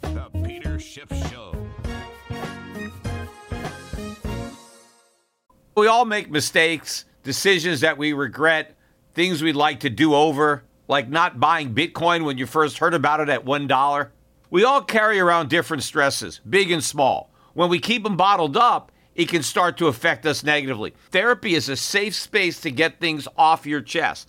The Peter Schiff Show. We all make mistakes, decisions that we regret, things we'd like to do over, like not buying Bitcoin when you first heard about it at $1. We all carry around different stresses, big and small. When we keep them bottled up, it can start to affect us negatively. Therapy is a safe space to get things off your chest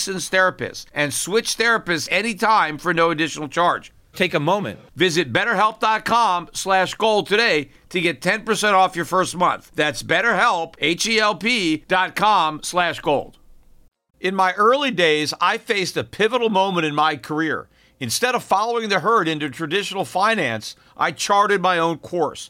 therapist and switch therapists anytime for no additional charge. Take a moment. Visit betterhelp.com slash gold today to get 10% off your first month. That's betterhelp, H-E-L-P dot com slash gold. In my early days, I faced a pivotal moment in my career. Instead of following the herd into traditional finance, I charted my own course.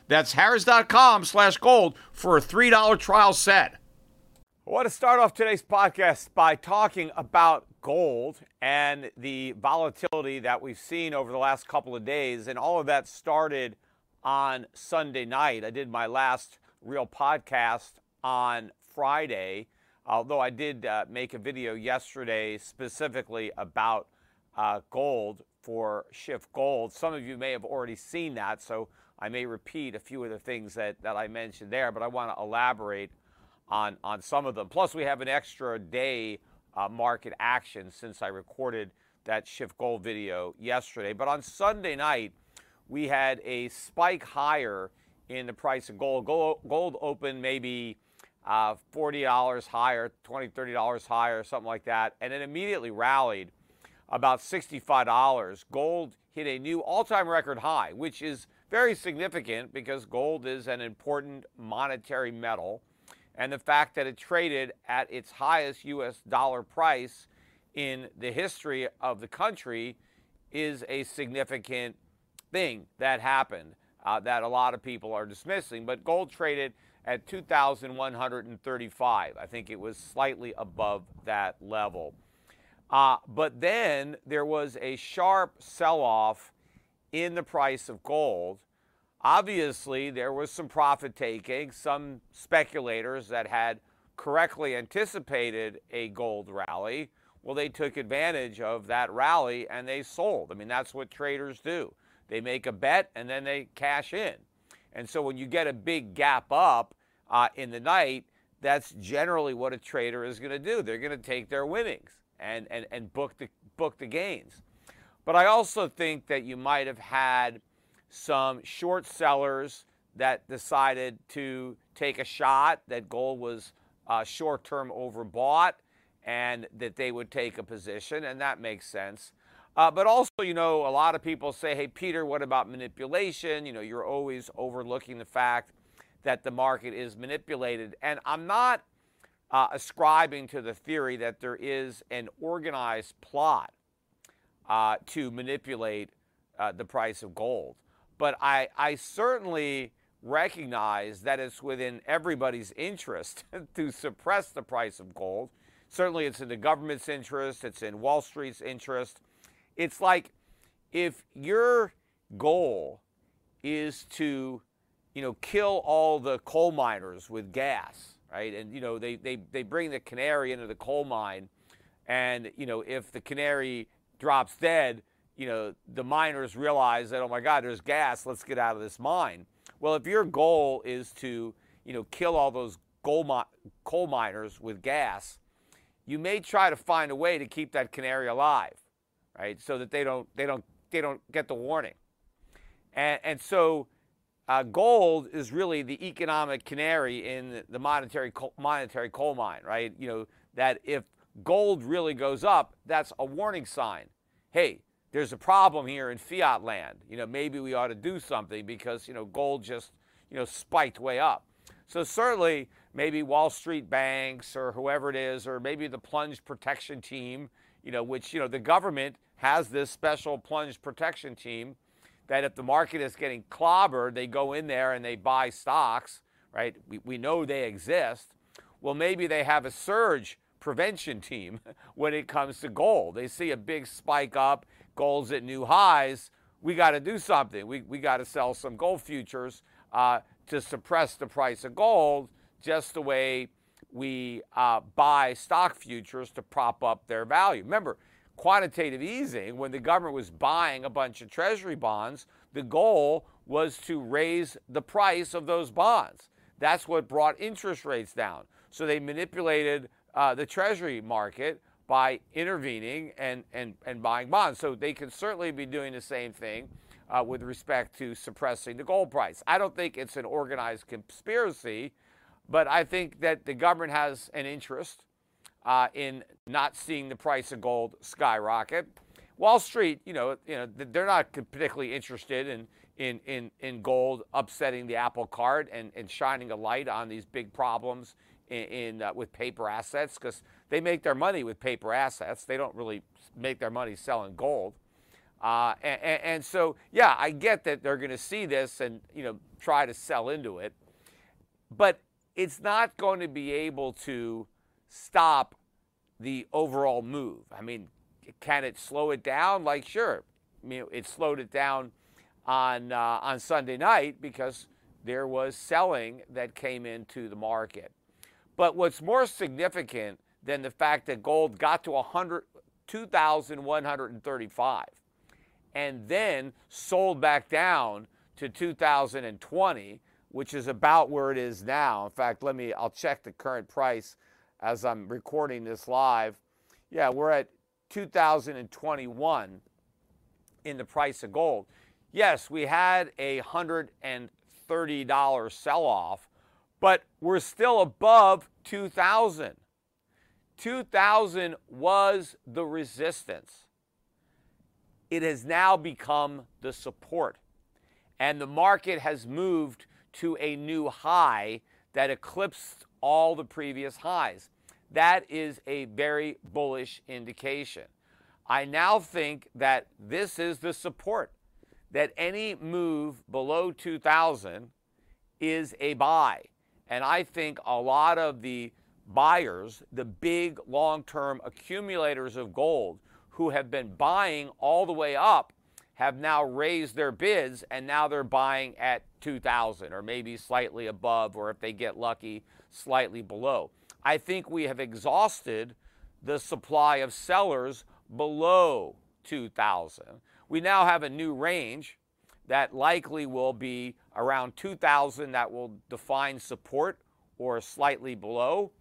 That's harrys.com slash gold for a $3 trial set. I want to start off today's podcast by talking about gold and the volatility that we've seen over the last couple of days. And all of that started on Sunday night. I did my last real podcast on Friday, although I did uh, make a video yesterday specifically about uh, gold for Schiff Gold. Some of you may have already seen that, so I may repeat a few of the things that, that I mentioned there, but I want to elaborate on, on some of them. Plus, we have an extra day uh, market action since I recorded that Schiff Gold video yesterday. But on Sunday night, we had a spike higher in the price of gold. Gold, gold opened maybe uh, $40 higher, $20, $30 higher, something like that, and it immediately rallied about $65. Gold hit a new all time record high, which is very significant because gold is an important monetary metal and the fact that it traded at its highest US dollar price in the history of the country is a significant thing that happened uh, that a lot of people are dismissing. But gold traded at 2,135. I think it was slightly above that level. Uh, but then there was a sharp sell off in the price of gold Obviously, there was some profit taking, some speculators that had correctly anticipated a gold rally. Well, they took advantage of that rally and they sold. I mean, that's what traders do. They make a bet and then they cash in. And so when you get a big gap up uh, in the night, that's generally what a trader is going to do. They're going to take their winnings and, and, and book, the, book the gains. But I also think that you might have had some short sellers that decided to take a shot that gold was uh, short term overbought and that they would take a position, and that makes sense. Uh, but also, you know, a lot of people say, hey, Peter, what about manipulation? You know, you're always overlooking the fact that the market is manipulated. And I'm not uh, ascribing to the theory that there is an organized plot uh, to manipulate uh, the price of gold. But I, I certainly recognize that it's within everybody's interest to suppress the price of gold. Certainly, it's in the government's interest, it's in Wall Street's interest. It's like if your goal is to you know, kill all the coal miners with gas, right? And, you know, they, they, they bring the canary into the coal mine. And, you know, if the canary drops dead, you know, the miners realize that, oh my God, there's gas, let's get out of this mine. Well, if your goal is to, you know, kill all those gold mi- coal miners with gas, you may try to find a way to keep that canary alive, right? So that they don't they don't they don't get the warning. And and so uh, gold is really the economic canary in the monetary monetary coal mine, right? You know that if gold really goes up, that's a warning sign. Hey, there's a problem here in fiat land. You know, maybe we ought to do something because you know gold just you know spiked way up. So certainly, maybe Wall Street banks or whoever it is, or maybe the plunge protection team, you know, which you know the government has this special plunge protection team that if the market is getting clobbered, they go in there and they buy stocks, right? We, we know they exist. Well, maybe they have a surge prevention team when it comes to gold. They see a big spike up, gold's at new highs. We got to do something. We, we got to sell some gold futures uh, to suppress the price of gold, just the way we uh, buy stock futures to prop up their value. Remember, quantitative easing, when the government was buying a bunch of treasury bonds, the goal was to raise the price of those bonds. That's what brought interest rates down. So they manipulated uh, the treasury market by intervening and, and, and buying bonds. So they can certainly be doing the same thing uh, with respect to suppressing the gold price. I don't think it's an organized conspiracy, but I think that the government has an interest uh, in not seeing the price of gold skyrocket. Wall Street, you know, you know, they're not particularly interested in in in, in gold upsetting the apple cart and, and shining a light on these big problems in, in uh, with paper assets because they make their money with paper assets. They don't really make their money selling gold. Uh, and, and, so, yeah, I get that they're going to see this and you know try to sell into it, but it's not going to be able to stop the overall move. I mean, can it slow it down? Like, sure. I mean, it slowed it down on uh, on Sunday night because there was selling that came into the market. But what's more significant than the fact that gold got to 100, 2,135 and then sold back down to 2020, which is about where it is now. In fact, let me, I'll check the current price as I'm recording this live. Yeah, we're at 2021 in the price of gold. Yes, we had a $130 sell off, but we're still above 2000. 2000 was the resistance. It has now become the support. And the market has moved to a new high that eclipsed all the previous highs. That is a very bullish indication. I now think that this is the support, that any move below 2000 is a buy. And I think a lot of the buyers, the big long term accumulators of gold who have been buying all the way up, have now raised their bids and now they're buying at 2000 or maybe slightly above, or if they get lucky, slightly below. I think we have exhausted the supply of sellers below 2,000. We now have a new range that likely will be around 2,000 that will define support or slightly below.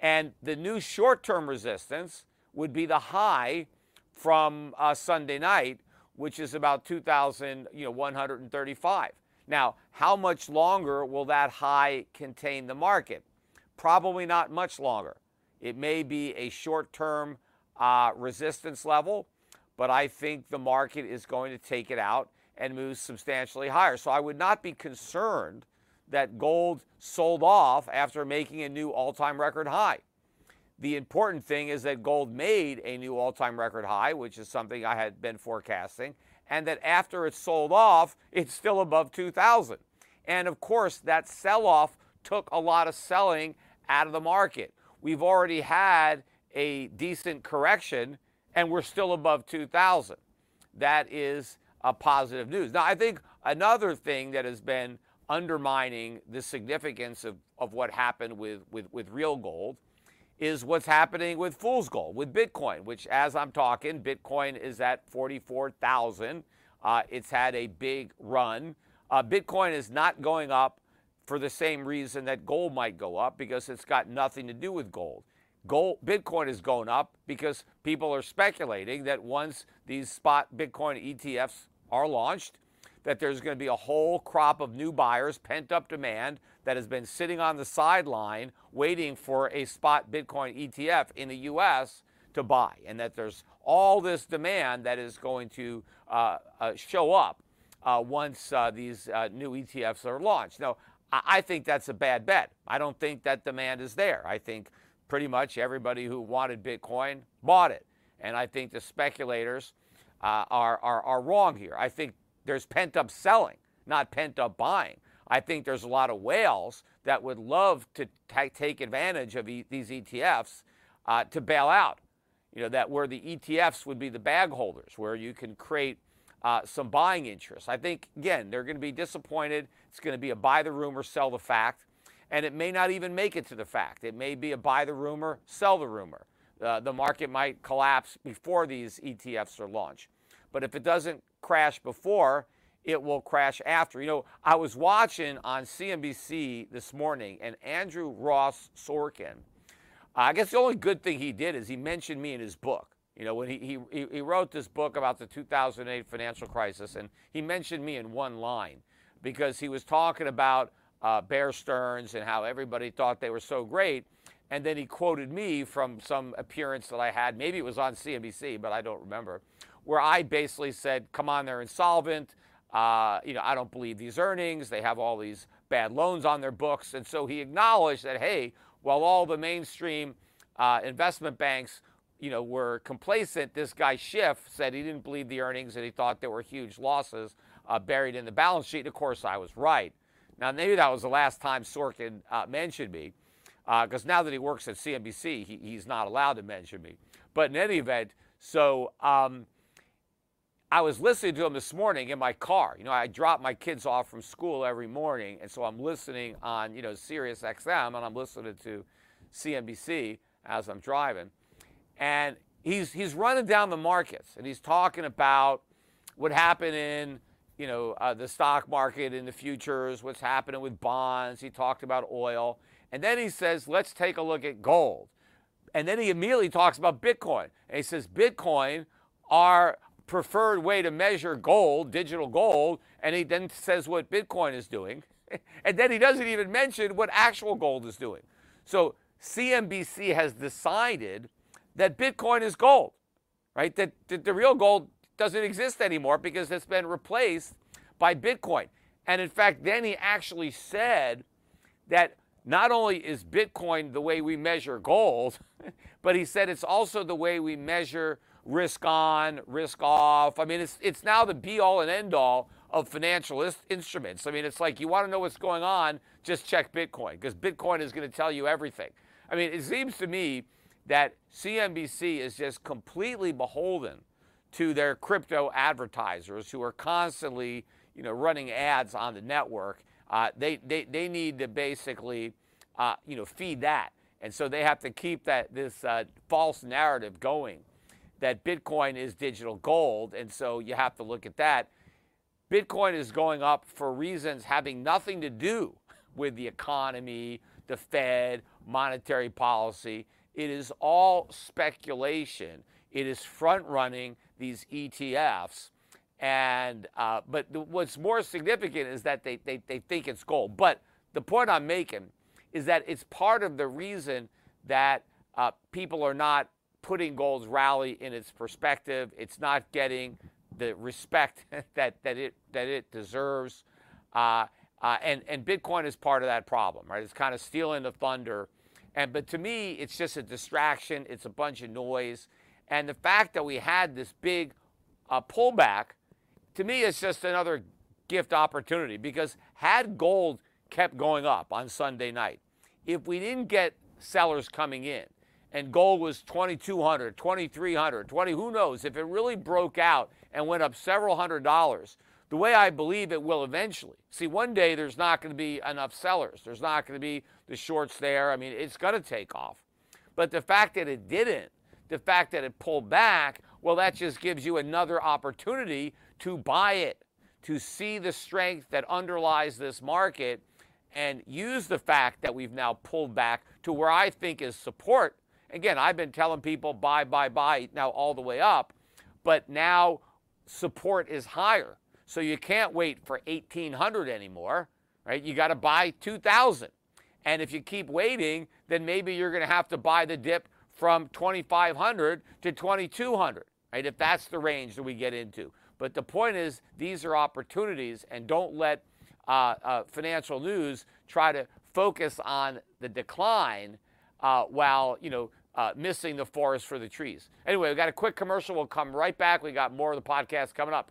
And the new short term resistance would be the high from uh, Sunday night, which is about 2,135. Now, how much longer will that high contain the market? Probably not much longer. It may be a short term uh, resistance level, but I think the market is going to take it out and moves substantially higher. So I would not be concerned that gold sold off after making a new all time record high. The important thing is that gold made a new all time record high, which is something I had been forecasting, and that after it sold off, it's still above 2,000. And of course, that sell off took a lot of selling out of the market. We've already had a decent correction and we're still above 2,000. That is a positive news. Now, I think another thing that has been undermining the significance of, of what happened with, with, with real gold is what's happening with fool's gold, with Bitcoin, which, as I'm talking, Bitcoin is at 44,000. Uh, it's had a big run. Uh, Bitcoin is not going up for the same reason that gold might go up because it's got nothing to do with gold. Gold, Bitcoin is going up because people are speculating that once these spot Bitcoin ETFs are launched, that there's going to be a whole crop of new buyers, pent up demand that has been sitting on the sideline waiting for a spot Bitcoin ETF in the US to buy, and that there's all this demand that is going to uh, uh, show up uh, once uh, these uh, new ETFs are launched. Now, I think that's a bad bet. I don't think that demand is there. I think pretty much everybody who wanted Bitcoin bought it. And I think the speculators uh, are, are, are wrong here. I think there's pent up selling, not pent up buying. I think there's a lot of whales that would love to take advantage of e- these ETFs uh, to bail out. You know, that where the ETFs would be the bag holders, where you can create uh, some buying interest. I think, again, they're going to be disappointed. It's going to be a buy the rumor, sell the fact. And it may not even make it to the fact. It may be a buy the rumor, sell the rumor. Uh, the market might collapse before these ETFs are launched. But if it doesn't crash before, it will crash after. You know, I was watching on CNBC this morning, and Andrew Ross Sorkin, I guess the only good thing he did is he mentioned me in his book. You know, when he, he, he wrote this book about the 2008 financial crisis, and he mentioned me in one line because he was talking about uh, Bear Stearns and how everybody thought they were so great. And then he quoted me from some appearance that I had. Maybe it was on CNBC, but I don't remember, where I basically said, "Come on, they're insolvent. Uh, you know, I don't believe these earnings. They have all these bad loans on their books." And so he acknowledged that, hey, while all the mainstream uh, investment banks, you know, were complacent, this guy Schiff said he didn't believe the earnings and he thought there were huge losses uh, buried in the balance sheet. And of course, I was right. Now, maybe that was the last time Sorkin uh, mentioned me, because uh, now that he works at CNBC, he, he's not allowed to mention me. But in any event, so um, I was listening to him this morning in my car. You know, I drop my kids off from school every morning, and so I'm listening on, you know, Sirius XM, and I'm listening to CNBC as I'm driving. And he's, he's running down the markets, and he's talking about what happened in you know, uh, the stock market in the futures, what's happening with bonds. He talked about oil. And then he says, let's take a look at gold. And then he immediately talks about Bitcoin. And he says, Bitcoin, our preferred way to measure gold, digital gold. And he then says what Bitcoin is doing. and then he doesn't even mention what actual gold is doing. So CNBC has decided that Bitcoin is gold, right? That, that the real gold doesn't exist anymore because it's been replaced by Bitcoin. And in fact, then he actually said that not only is Bitcoin the way we measure gold, but he said it's also the way we measure risk on, risk off. I mean, it's, it's now the be all and end all of financial instruments. I mean, it's like you want to know what's going on, just check Bitcoin because Bitcoin is going to tell you everything. I mean, it seems to me that CNBC is just completely beholden to their crypto advertisers who are constantly, you know, running ads on the network. Uh, they, they, they need to basically, uh, you know, feed that. And so they have to keep that this uh, false narrative going that Bitcoin is digital gold. And so you have to look at that. Bitcoin is going up for reasons having nothing to do with the economy, the Fed, monetary policy. It is all speculation. It is front running these ETFs. And uh, but what's more significant is that they, they, they think it's gold. But the point I'm making is that it's part of the reason that uh, people are not putting gold's rally in its perspective. It's not getting the respect that, that it that it deserves. Uh, uh, and and Bitcoin is part of that problem, right? It's kind of stealing the thunder. And but to me, it's just a distraction. It's a bunch of noise. And the fact that we had this big uh, pullback, to me, is just another gift opportunity because had gold kept going up on Sunday night, if we didn't get sellers coming in and gold was 2200 2300 20 who knows if it really broke out and went up several hundred dollars the way I believe it will eventually. See, one day there's not going to be enough sellers. There's not going to be the shorts there. I mean, it's going to take off. But the fact that it didn't, the fact that it pulled back, well, that just gives you another opportunity to buy it, to see the strength that underlies this market and use the fact that we've now pulled back to where I think is support. Again, I've been telling people buy, buy, buy now all the way up, but now support is higher. So you can't wait for 1800 anymore, right? You got to buy 2000. And if you keep waiting, then maybe you're going to have to buy the dip from 2500 to 2200, right? If that's the range that we get into. But the point is, these are opportunities, and don't let uh, uh, financial news try to focus on the decline uh, while you know uh, missing the forest for the trees. Anyway, we got a quick commercial. We'll come right back. We got more of the podcast coming up.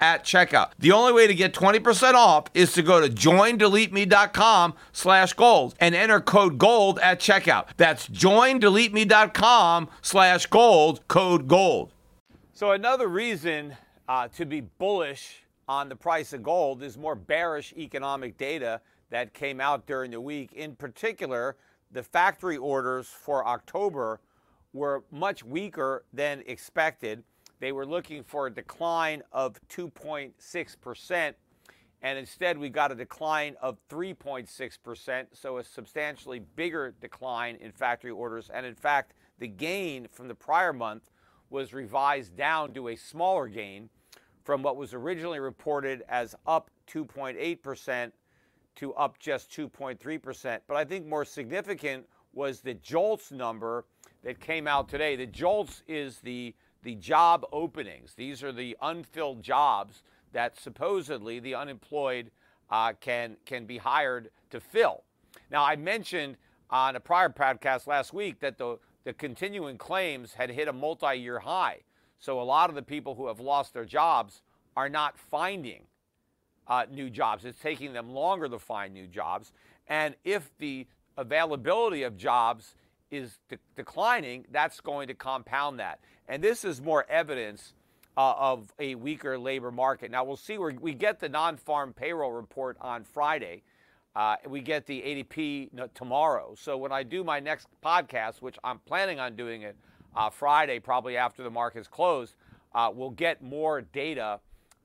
at checkout. The only way to get 20% off is to go to joindeleteme.com slash gold and enter code gold at checkout. That's joindeleteme.com slash gold, code gold. So another reason uh, to be bullish on the price of gold is more bearish economic data that came out during the week. In particular, the factory orders for October were much weaker than expected. They were looking for a decline of 2.6%, and instead we got a decline of 3.6%, so a substantially bigger decline in factory orders. And in fact, the gain from the prior month was revised down to a smaller gain from what was originally reported as up 2.8% to up just 2.3%. But I think more significant was the JOLTS number that came out today. The JOLTS is the the job openings. These are the unfilled jobs that supposedly the unemployed uh, can can be hired to fill. Now, I mentioned on a prior podcast last week that the the continuing claims had hit a multi-year high. So a lot of the people who have lost their jobs are not finding uh, new jobs. It's taking them longer to find new jobs. And if the availability of jobs is de- declining, that's going to compound that. And this is more evidence uh, of a weaker labor market. Now, we'll see where we get the non farm payroll report on Friday. Uh, we get the ADP tomorrow. So when I do my next podcast, which I'm planning on doing it uh, Friday, probably after the market's closed, uh, we'll get more data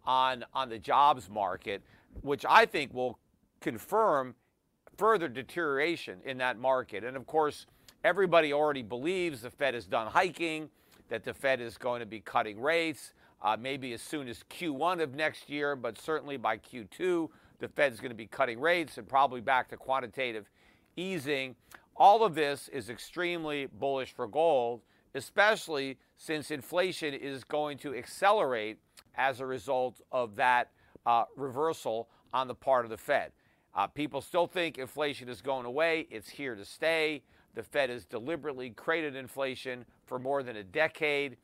on on the jobs market, which I think will confirm further deterioration in that market. And of course, everybody already believes the Fed is done hiking that the Fed is going to be cutting rates, uh, maybe as soon as Q1 of next year, but certainly by Q2, the Fed is going to be cutting rates and probably back to quantitative easing. All of this is extremely bullish for gold, especially since inflation is going to accelerate as a result of that uh, reversal on the part of the Fed. Uh, people still think inflation is going away, it's here to stay. The Fed has deliberately created inflation for more than a decade.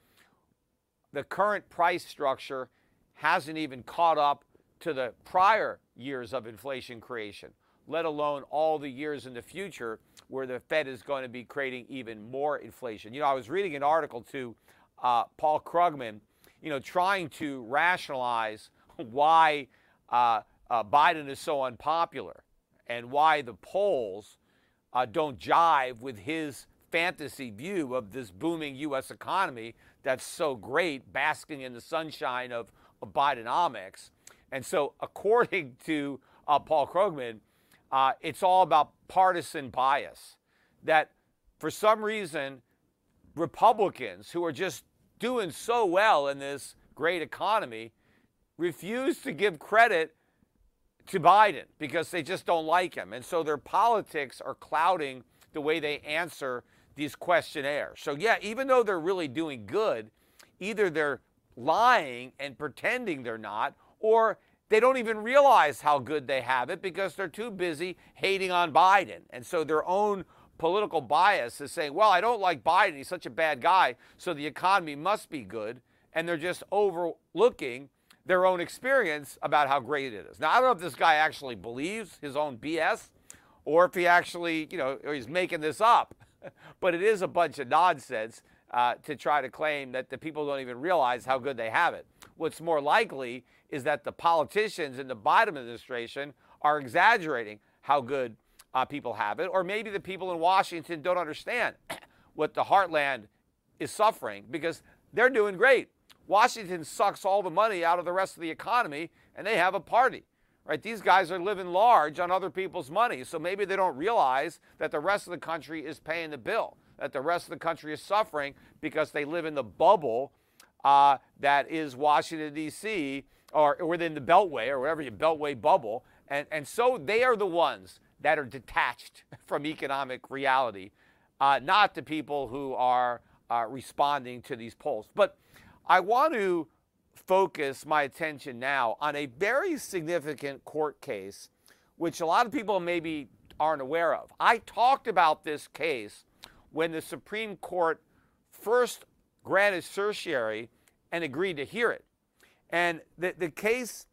The current price structure hasn't even caught up to the prior years of inflation creation, let alone all the years in the future where the Fed is going to be creating even more inflation. You know, I was reading an article to uh, Paul Krugman, you know, trying to rationalize why uh, uh, Biden is so unpopular and why the polls uh, don't jive with his fantasy view of this booming U.S. economy that's so great, basking in the sunshine of, of Bidenomics. And so, according to uh, Paul Krugman, uh, it's all about partisan bias. That for some reason, Republicans who are just doing so well in this great economy refuse to give credit to Biden because they just don't like him. And so their politics are clouding the way they answer these questionnaires. So, yeah, even though they're really doing good, either they're lying and pretending they're not, or they don't even realize how good they have it because they're too busy hating on Biden. And so their own political bias is saying, well, I don't like Biden. He's such a bad guy. So the economy must be good. And they're just overlooking their own experience about how great it is. Now, I don't know if this guy actually believes his own BS or if he actually, you know, he's making this up. but it is a bunch of nonsense uh, to try to claim that the people don't even realize how good they have it. What's more likely is that the politicians in the Biden administration are exaggerating how good uh, people have it, or maybe the people in Washington don't understand what the heartland is suffering because they're doing great. Washington sucks all the money out of the rest of the economy and they have a party. Right? These guys are living large on other people's money. So maybe they don't realize that the rest of the country is paying the bill, that the rest of the country is suffering because they live in the bubble uh, that is Washington, D.C., or within the Beltway or whatever, your Beltway bubble. And, and so they are the ones that are detached from economic reality, uh, not the people who are uh, responding to these polls. But I want to focus my attention now on a very significant court case, which a lot of people maybe aren't aware of. I talked about this case when the Supreme Court first granted certiorari and agreed to hear it. And the, the case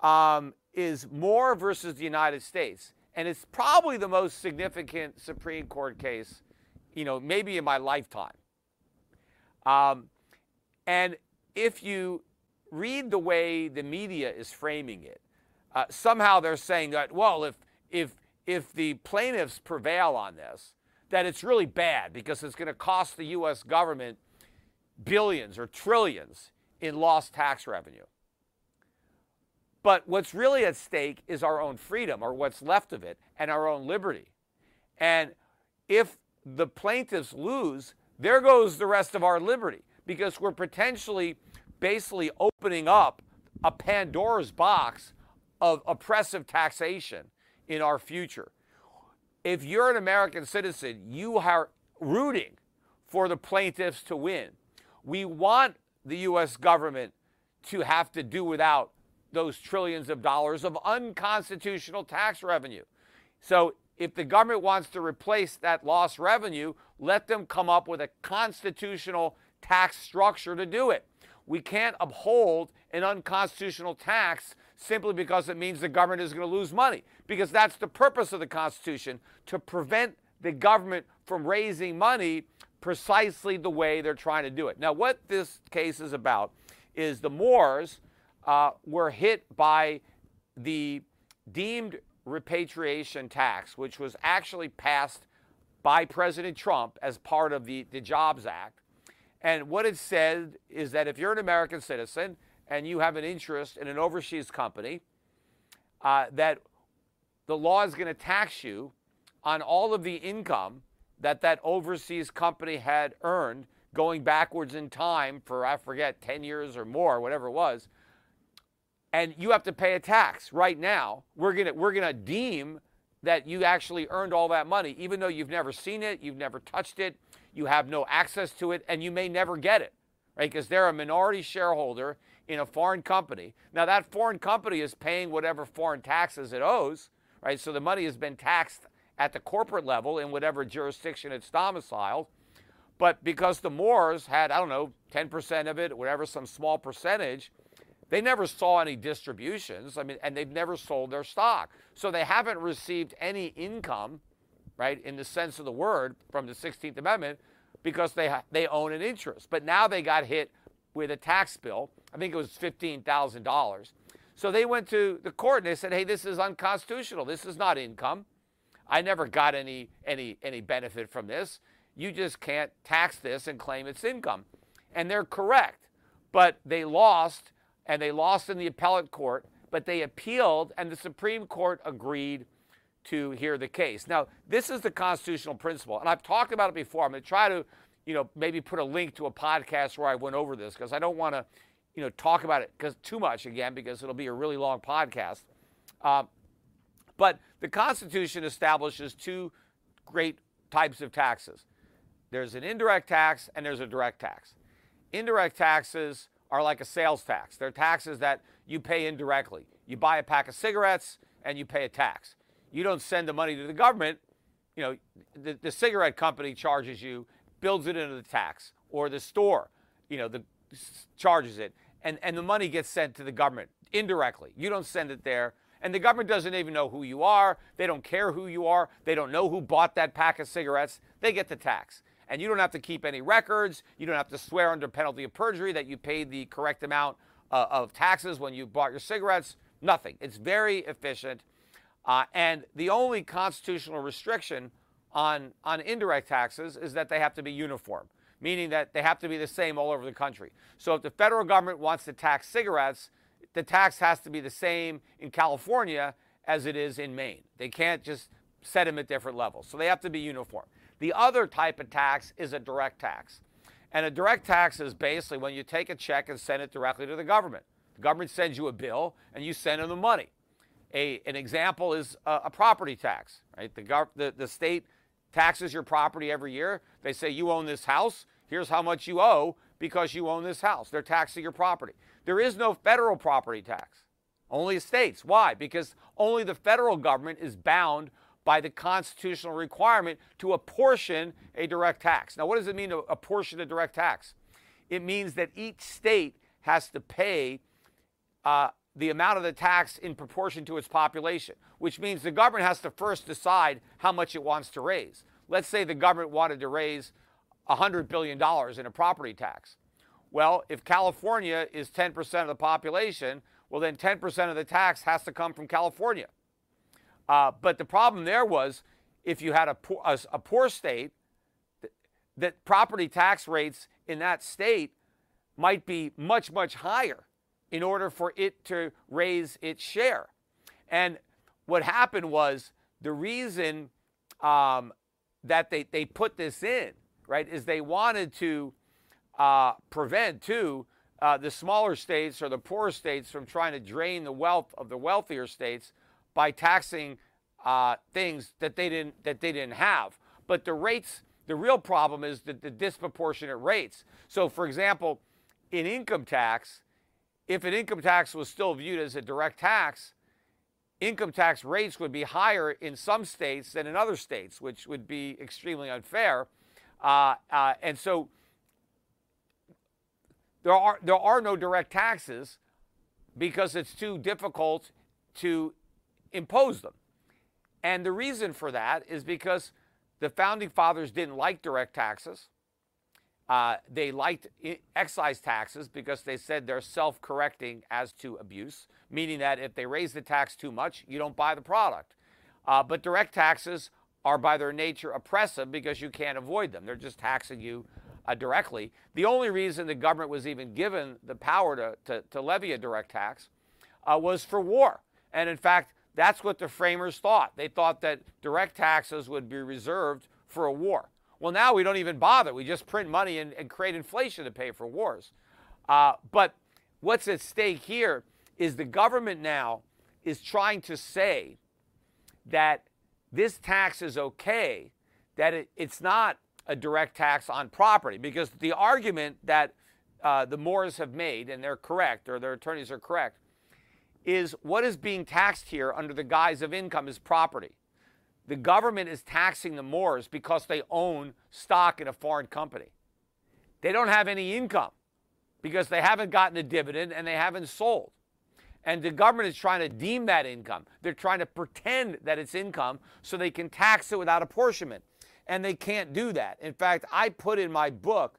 um, is Moore versus the United States. And it's probably the most significant Supreme Court case, you know, maybe in my lifetime. Um, and if you read the way the media is framing it, uh, somehow they're saying that, well, if, if, if the plaintiffs prevail on this, that it's really bad because it's going to cost the U.S. government billions or trillions in lost tax revenue. But what's really at stake is our own freedom, or what's left of it, and our own liberty. And if the plaintiffs lose, there goes the rest of our liberty because we're potentially basically opening up a Pandora's box of oppressive taxation in our future. If you're an American citizen, you are rooting for the plaintiffs to win. We want the U.S. government to have to do without those trillions of dollars of unconstitutional tax revenue. So if the government wants to replace that lost revenue, let them come up with a constitutional tax structure to do it. We can't uphold an unconstitutional tax simply because it means the government is going to lose money, because that's the purpose of the Constitution to prevent the government from raising money precisely the way they're trying to do it. Now, what this case is about is the Moores uh, were hit by the deemed repatriation tax, which was actually passed by President Trump as part of the, the Jobs Act. And what it said is that if you're an American citizen and you have an interest in an overseas company, uh, that the law is going to tax you on all of the income that that overseas company had earned going backwards in time for, I forget, 10 years or more, whatever it was. And you have to pay a tax right now. We're going to we're going to deem that you actually earned all that money, even though you've never seen it, you've never touched it, you have no access to it, and you may never get it, right? Because they're a minority shareholder in a foreign company. Now, that foreign company is paying whatever foreign taxes it owes, right? So the money has been taxed at the corporate level in whatever jurisdiction it's domiciled. But because the Moores had, I don't know, 10% of it, whatever, some small percentage, they never saw any distributions. I mean, and they've never sold their stock. So they haven't received any income, right, in the sense of the word from the 16th Amendment because they, they own an interest. But now they got hit with a tax bill. I think it was $15,000. So they went to the court and they said, hey, this is unconstitutional. This is not income. I never got any, any, any benefit from this. You just can't tax this and claim it's income. And they're correct. But they lost, and they lost in the appellate court. but they appealed, and the Supreme Court agreed to hear the case. Now, this is the constitutional principle, and I've talked about it before. I'm going to try to, you know, maybe put a link to a podcast where I went over this because I don't want to, you know, talk about it because too much again because it'll be a really long podcast. Uh, but the Constitution establishes two great types of taxes. There's an indirect tax and there's a direct tax. Indirect taxes are like a sales tax. They're taxes that you pay indirectly. You buy a pack of cigarettes and you pay a tax. You don't send the money to the government. You know, the, the cigarette company charges you, builds it into the tax, or the store, you know, the charges it, and, and the money gets sent to the government indirectly. You don't send it there. And the government doesn't even know who you are. They don't care who you are. They don't know who bought that pack of cigarettes. They get the tax. And you don't have to keep any records. You don't have to swear under penalty of perjury that you paid the correct amount uh, of taxes when you bought your cigarettes. Nothing. It's very efficient. Uh, and the only constitutional restriction on, on indirect taxes is that they have to be uniform, meaning that they have to be the same all over the country. So if the federal government wants to tax cigarettes, the tax has to be the same in California as it is in Maine. They can't just set them at different levels. So they have to be uniform. The other type of tax is a direct tax. And a direct tax is basically when you take a check and send it directly to the government. The government sends you a bill and you send them the money. A, an example is a, a property tax, right? The, gov- the, the state taxes your property every year. They say you own this house. Here's how much you owe because you own this house. They're taxing your property. There is no federal property tax, only states. Why? Because only the federal government is bound by the constitutional requirement to apportion a direct tax. Now, what does it mean to apportion a direct tax? It means that each state has to pay uh, the amount of the tax in proportion to its population, which means the government has to first decide how much it wants to raise. Let's say the government wanted to raise $100 billion in a property tax. Well, if California is 10% of the population, well, then 10% of the tax has to come from California. Uh, but the problem there was if you had a poor, a, a poor state, that, that property tax rates in that state might be much, much higher in order for it to raise its share. And what happened was the reason um, that they, they put this in, right, is they wanted to uh, prevent, too, uh, the smaller states or the poorer states from trying to drain the wealth of the wealthier states by taxing uh, things that they didn't that they didn't have. But the rates, the real problem is the, the disproportionate rates. So, for example, in income tax, if an income tax was still viewed as a direct tax, income tax rates would be higher in some states than in other states, which would be extremely unfair. Uh, uh, and so there are, there are no direct taxes because it's too difficult to impose them. And the reason for that is because the founding fathers didn't like direct taxes. Uh, they liked excise taxes because they said they're self correcting as to abuse, meaning that if they raise the tax too much, you don't buy the product. Uh, but direct taxes are by their nature oppressive because you can't avoid them. They're just taxing you uh, directly. The only reason the government was even given the power to, to, to levy a direct tax uh, was for war. And in fact, that's what the framers thought. They thought that direct taxes would be reserved for a war. Well, now we don't even bother. We just print money and, and create inflation to pay for wars. Uh, but what's at stake here is the government now is trying to say that this tax is okay, that it, it's not a direct tax on property. Because the argument that uh, the Moores have made, and they're correct, or their attorneys are correct, is what is being taxed here under the guise of income is property. The government is taxing the Moores because they own stock in a foreign company. They don't have any income because they haven't gotten a dividend and they haven't sold. And the government is trying to deem that income. They're trying to pretend that it's income so they can tax it without apportionment and they can't do that. In fact, I put in my book,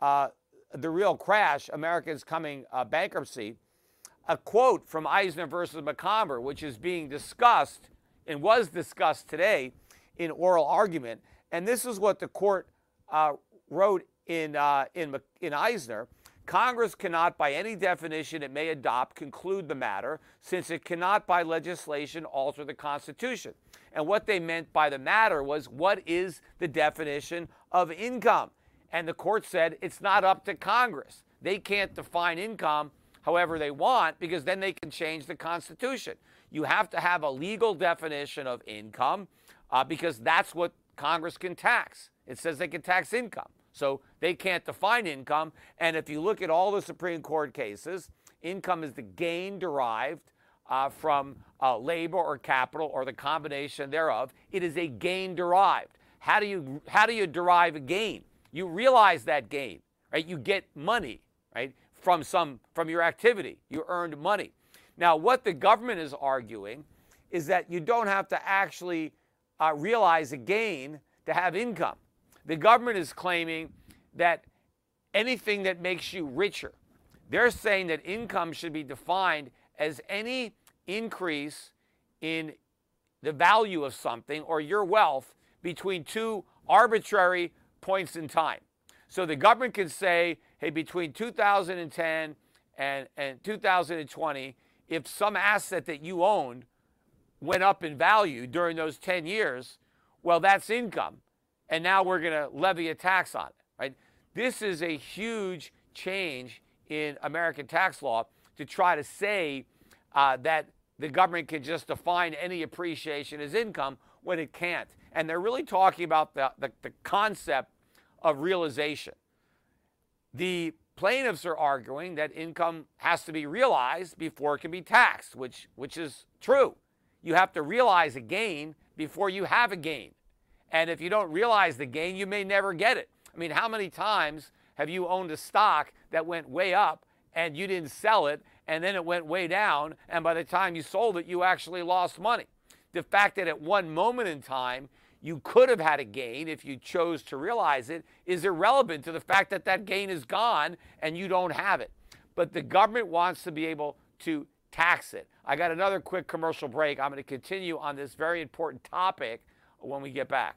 uh, The Real Crash America's Coming uh, Bankruptcy, a quote from Eisner versus Macomber, which is being discussed and was discussed today in oral argument. And this is what the court uh, wrote in, uh, in, in Eisner Congress cannot, by any definition it may adopt, conclude the matter, since it cannot, by legislation, alter the Constitution. And what they meant by the matter was what is the definition of income? And the court said it's not up to Congress. They can't define income however they want because then they can change the Constitution. You have to have a legal definition of income uh, because that's what Congress can tax. It says they can tax income. So they can't define income. And if you look at all the Supreme Court cases, income is the gain derived uh, from uh, labor or capital or the combination thereof. It is a gain derived. How do you how do you derive a gain? You realize that gain, right? You get money, right, from some from your activity. You earned money. Now, what the government is arguing is that you don't have to actually uh, realize a gain to have income. The government is claiming that anything that makes you richer, they're saying that income should be defined as any increase in the value of something or your wealth between two arbitrary points in time. So the government can say, hey, between 2010 and, and 2020, if some asset that you owned went up in value during those 10 years, well, that's income and now we're going to levy a tax on it, right? This is a huge change in American tax law to try to say uh, that the government can just define any appreciation as income when it can't. And they're really talking about the, the, the concept of realization. The plaintiffs are arguing that income has to be realized before it can be taxed, which, which is true. You have to realize a gain before you have a gain. And if you don't realize the gain, you may never get it. I mean, how many times have you owned a stock that went way up and you didn't sell it and then it went way down and by the time you sold it, you actually lost money? The fact that at one moment in time you could have had a gain if you chose to realize it is irrelevant to the fact that that gain is gone and you don't have it. But the government wants to be able to tax it. I got another quick commercial break. I'm going to continue on this very important topic when we get back.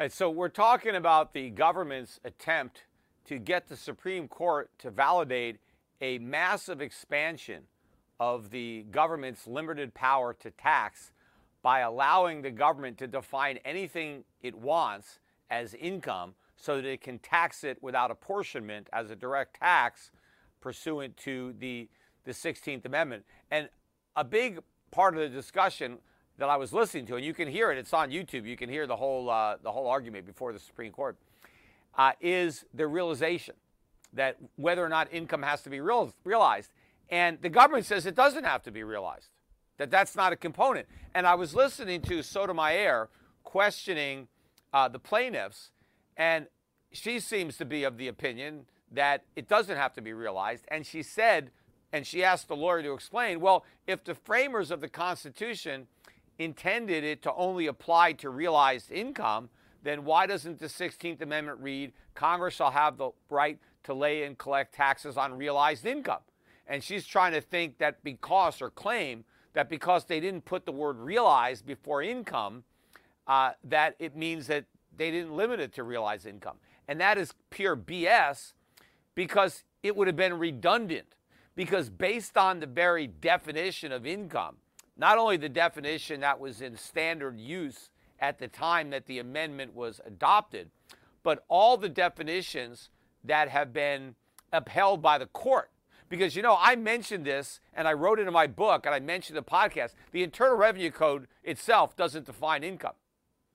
Right, so we're talking about the government's attempt to get the Supreme Court to validate a massive expansion of the government's limited power to tax by allowing the government to define anything it wants as income so that it can tax it without apportionment as a direct tax pursuant to the, the 16th Amendment. And a big part of the discussion that I was listening to, and you can hear it. It's on YouTube. You can hear the whole uh, the whole argument before the Supreme Court. Uh, is the realization that whether or not income has to be real, realized, and the government says it doesn't have to be realized. That that's not a component. And I was listening to Sotomayor questioning uh, the plaintiffs, and she seems to be of the opinion that it doesn't have to be realized. And she said, and she asked the lawyer to explain, well, if the framers of the Constitution intended it to only apply to realized income, then why doesn't the 16th Amendment read Congress shall have the right to lay and collect taxes on realized income? And she's trying to think that because, or claim that because they didn't put the word realized before income, uh, that it means that they didn't limit it to realized income. And that is pure BS because it would have been redundant. Because based on the very definition of income, not only the definition that was in standard use at the time that the amendment was adopted, but all the definitions that have been upheld by the court. Because, you know, I mentioned this and I wrote it in my book and I mentioned the podcast. The Internal Revenue Code itself doesn't define income,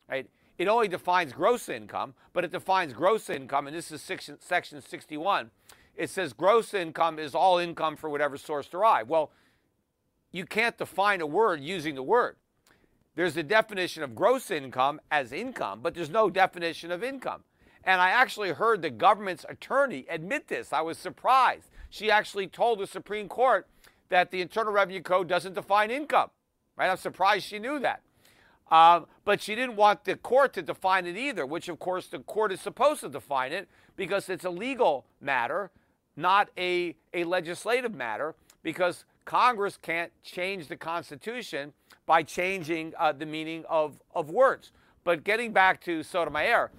right? It only defines gross income, but it defines gross income, and this is section, section 61. It says gross income is all income for whatever source derived. Well, you can't define a word using the word. There's a definition of gross income as income, but there's no definition of income. And I actually heard the government's attorney admit this. I was surprised. She actually told the Supreme Court that the Internal Revenue Code doesn't define income. Right? I'm surprised she knew that. Um, but she didn't want the court to define it either, which of course the court is supposed to define it because it's a legal matter, not a, a legislative matter, because Congress can't change the Constitution by changing uh, the meaning of, of words. But getting back to Sotomayor,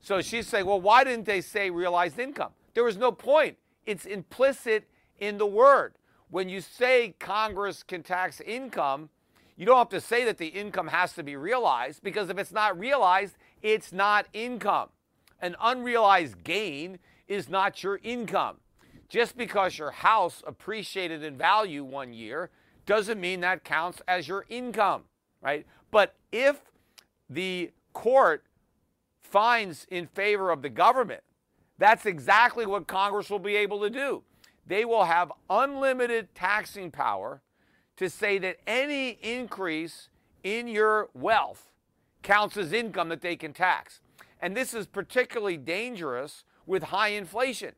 so she's saying, well, why didn't they say realized income? There was no point. It's implicit in the word. When you say Congress can tax income, you don't have to say that the income has to be realized because if it's not realized, it's not income. An unrealized gain is not your income. Just because your house appreciated in value one year doesn't mean that counts as your income, right? But if the court finds in favor of the government, that's exactly what Congress will be able to do. They will have unlimited taxing power to say that any increase in your wealth counts as income that they can tax. And this is particularly dangerous with high inflation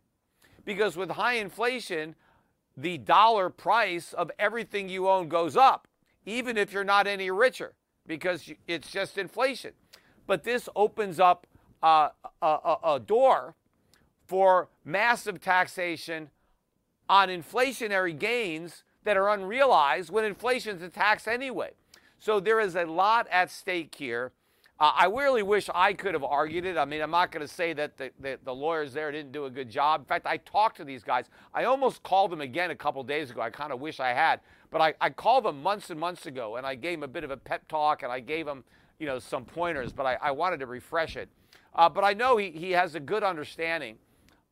because with high inflation, the dollar price of everything you own goes up, even if you're not any richer, because it's just inflation. But this opens up uh, a, a, a door for massive taxation on inflationary gains that are unrealized when inflation is a tax anyway. So there is a lot at stake here. Uh, I really wish I could have argued it. I mean, I'm not going to say that the, the, the, lawyers there didn't do a good job. In fact, I talked to these guys. I almost called them again a couple days ago. I kind of wish I had. But I, I called them months and months ago, and I gave them a bit of a pep talk, and I gave them, you know, some pointers, but I, I wanted to refresh it. Uh, but I know he, he has a good understanding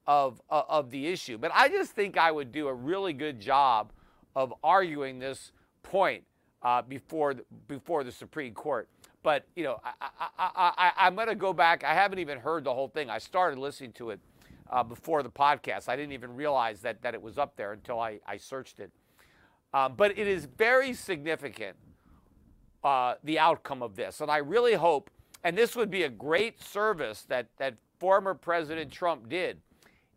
of, uh, of the issue. But I just think I would do a really good job of arguing this point uh, before, before the Supreme Court. But, you know, I, I, I, am going to go back. I haven't even heard the whole thing. I started listening to it uh, before the podcast. I didn't even realize that, that it was up there until I, I searched it. Um, but it is very significant, uh, the outcome of this. And I really hope and this would be a great service that, that former President Trump did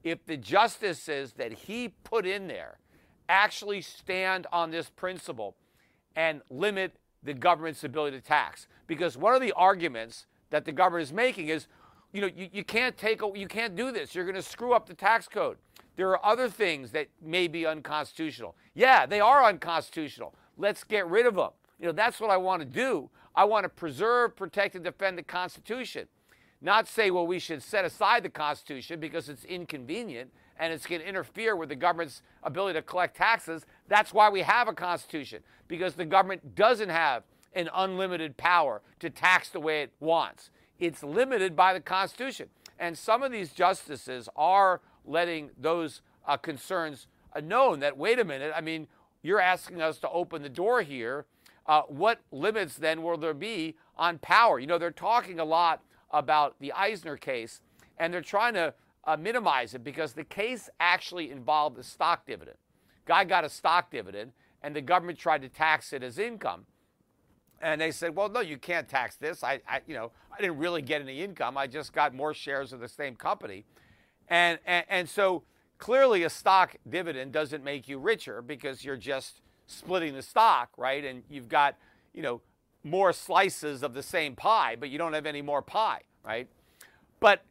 if the justices that he put in there actually stand on this principle and limit the government's ability to tax. Because one of the arguments that the government is making is, you know, you, you can't take, you can't do this. You're going to screw up the tax code. There are other things that may be unconstitutional. Yeah, they are unconstitutional. Let's get rid of them. You know, that's what I want to do. I want to preserve, protect, and defend the Constitution. Not say, well, we should set aside the Constitution because it's inconvenient and it's going to interfere with the government's ability to collect taxes. That's why we have a Constitution, because the government doesn't have an unlimited power to tax the way it wants. It's limited by the Constitution. And some of these justices are letting those uh, concerns uh, known that, wait a minute, I mean, you're asking us to open the door here uh, what limits then will there be on power? You know, they're talking a lot about the Eisner case, and they're trying to uh, minimize it because the case actually involved a stock dividend. Guy got a stock dividend, and the government tried to tax it as income. And they said, "Well, no, you can't tax this. I, I, you know, I didn't really get any income. I just got more shares of the same company." And, and, and so clearly, a stock dividend doesn't make you richer because you're just splitting the stock, right? And you've got, you know, more slices of the same pie, but you don't have any more pie, right? But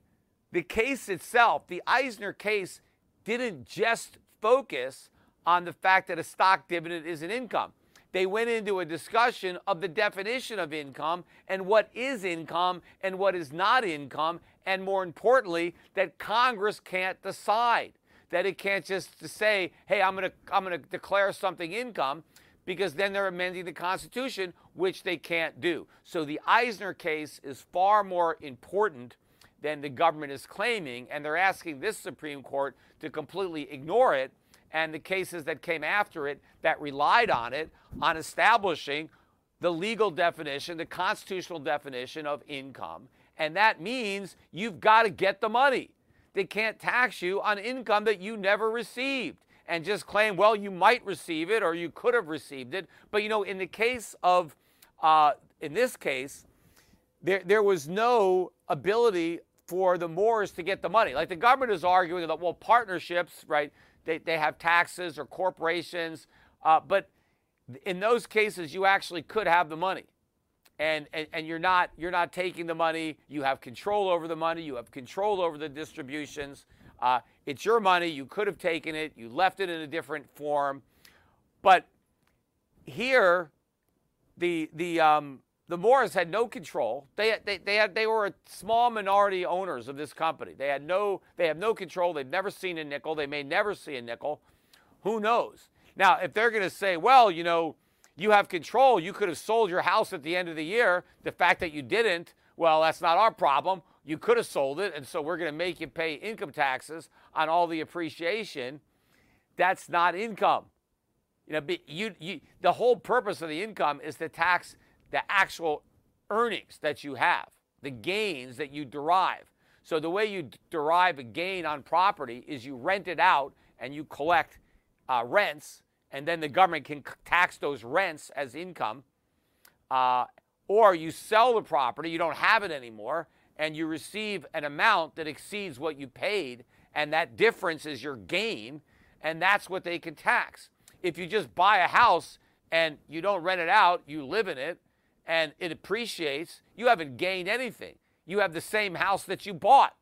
the case itself, the Eisner case, didn't just focus on the fact that a stock dividend is an income. They went into a discussion of the definition of income and what is income and what is not income, and more importantly, that Congress can't decide that it can't just say, hey, I'm going to I'm to declare something income because then they're amending the Constitution, which they can't do. So the Eisner case is far more important than the government is claiming, and they're asking this Supreme Court to completely ignore it and the cases that came after it that relied on it on establishing the legal definition, the constitutional definition of income. And that means you've got to get the money. They can't tax you on income that you never received and just claim, well, you might receive it or you could have received it. But you know, in the case of, uh, in this case, there, there was no ability for the Moores to get the money. Like the government is arguing that, well, partnerships, right, they, they have taxes or corporations, uh, but in those cases, you actually could have the money. And, and, and you're not you're not taking the money. You have control over the money. You have control over the distributions. Uh, it's your money. You could have taken it. You left it in a different form. But here, the the um, the Moores had no control. They, they, they, had, they were a small minority owners of this company. They had no, they have no control. They've never seen a nickel. They may never see a nickel. Who knows? Now, if they're going to say, well, you know, you have control, you could have sold your house at the end of the year. The fact that you didn't, well, that's not our problem. You could have sold it, and so we're going to make you pay income taxes on all the appreciation. That's not income. You know, you, you, the whole purpose of the income is to tax the actual earnings that you have, the gains that you derive. So the way you derive a gain on property is you rent it out and you collect uh, rents, and then the government can tax those rents as income. Uh, or you sell the property, you don't have it anymore, and you receive an amount that exceeds what you paid, and that difference is your gain, and that's what they can tax. If you just buy a house and you don't rent it out, you live in it, and it appreciates, you haven't gained anything. You have the same house that you bought.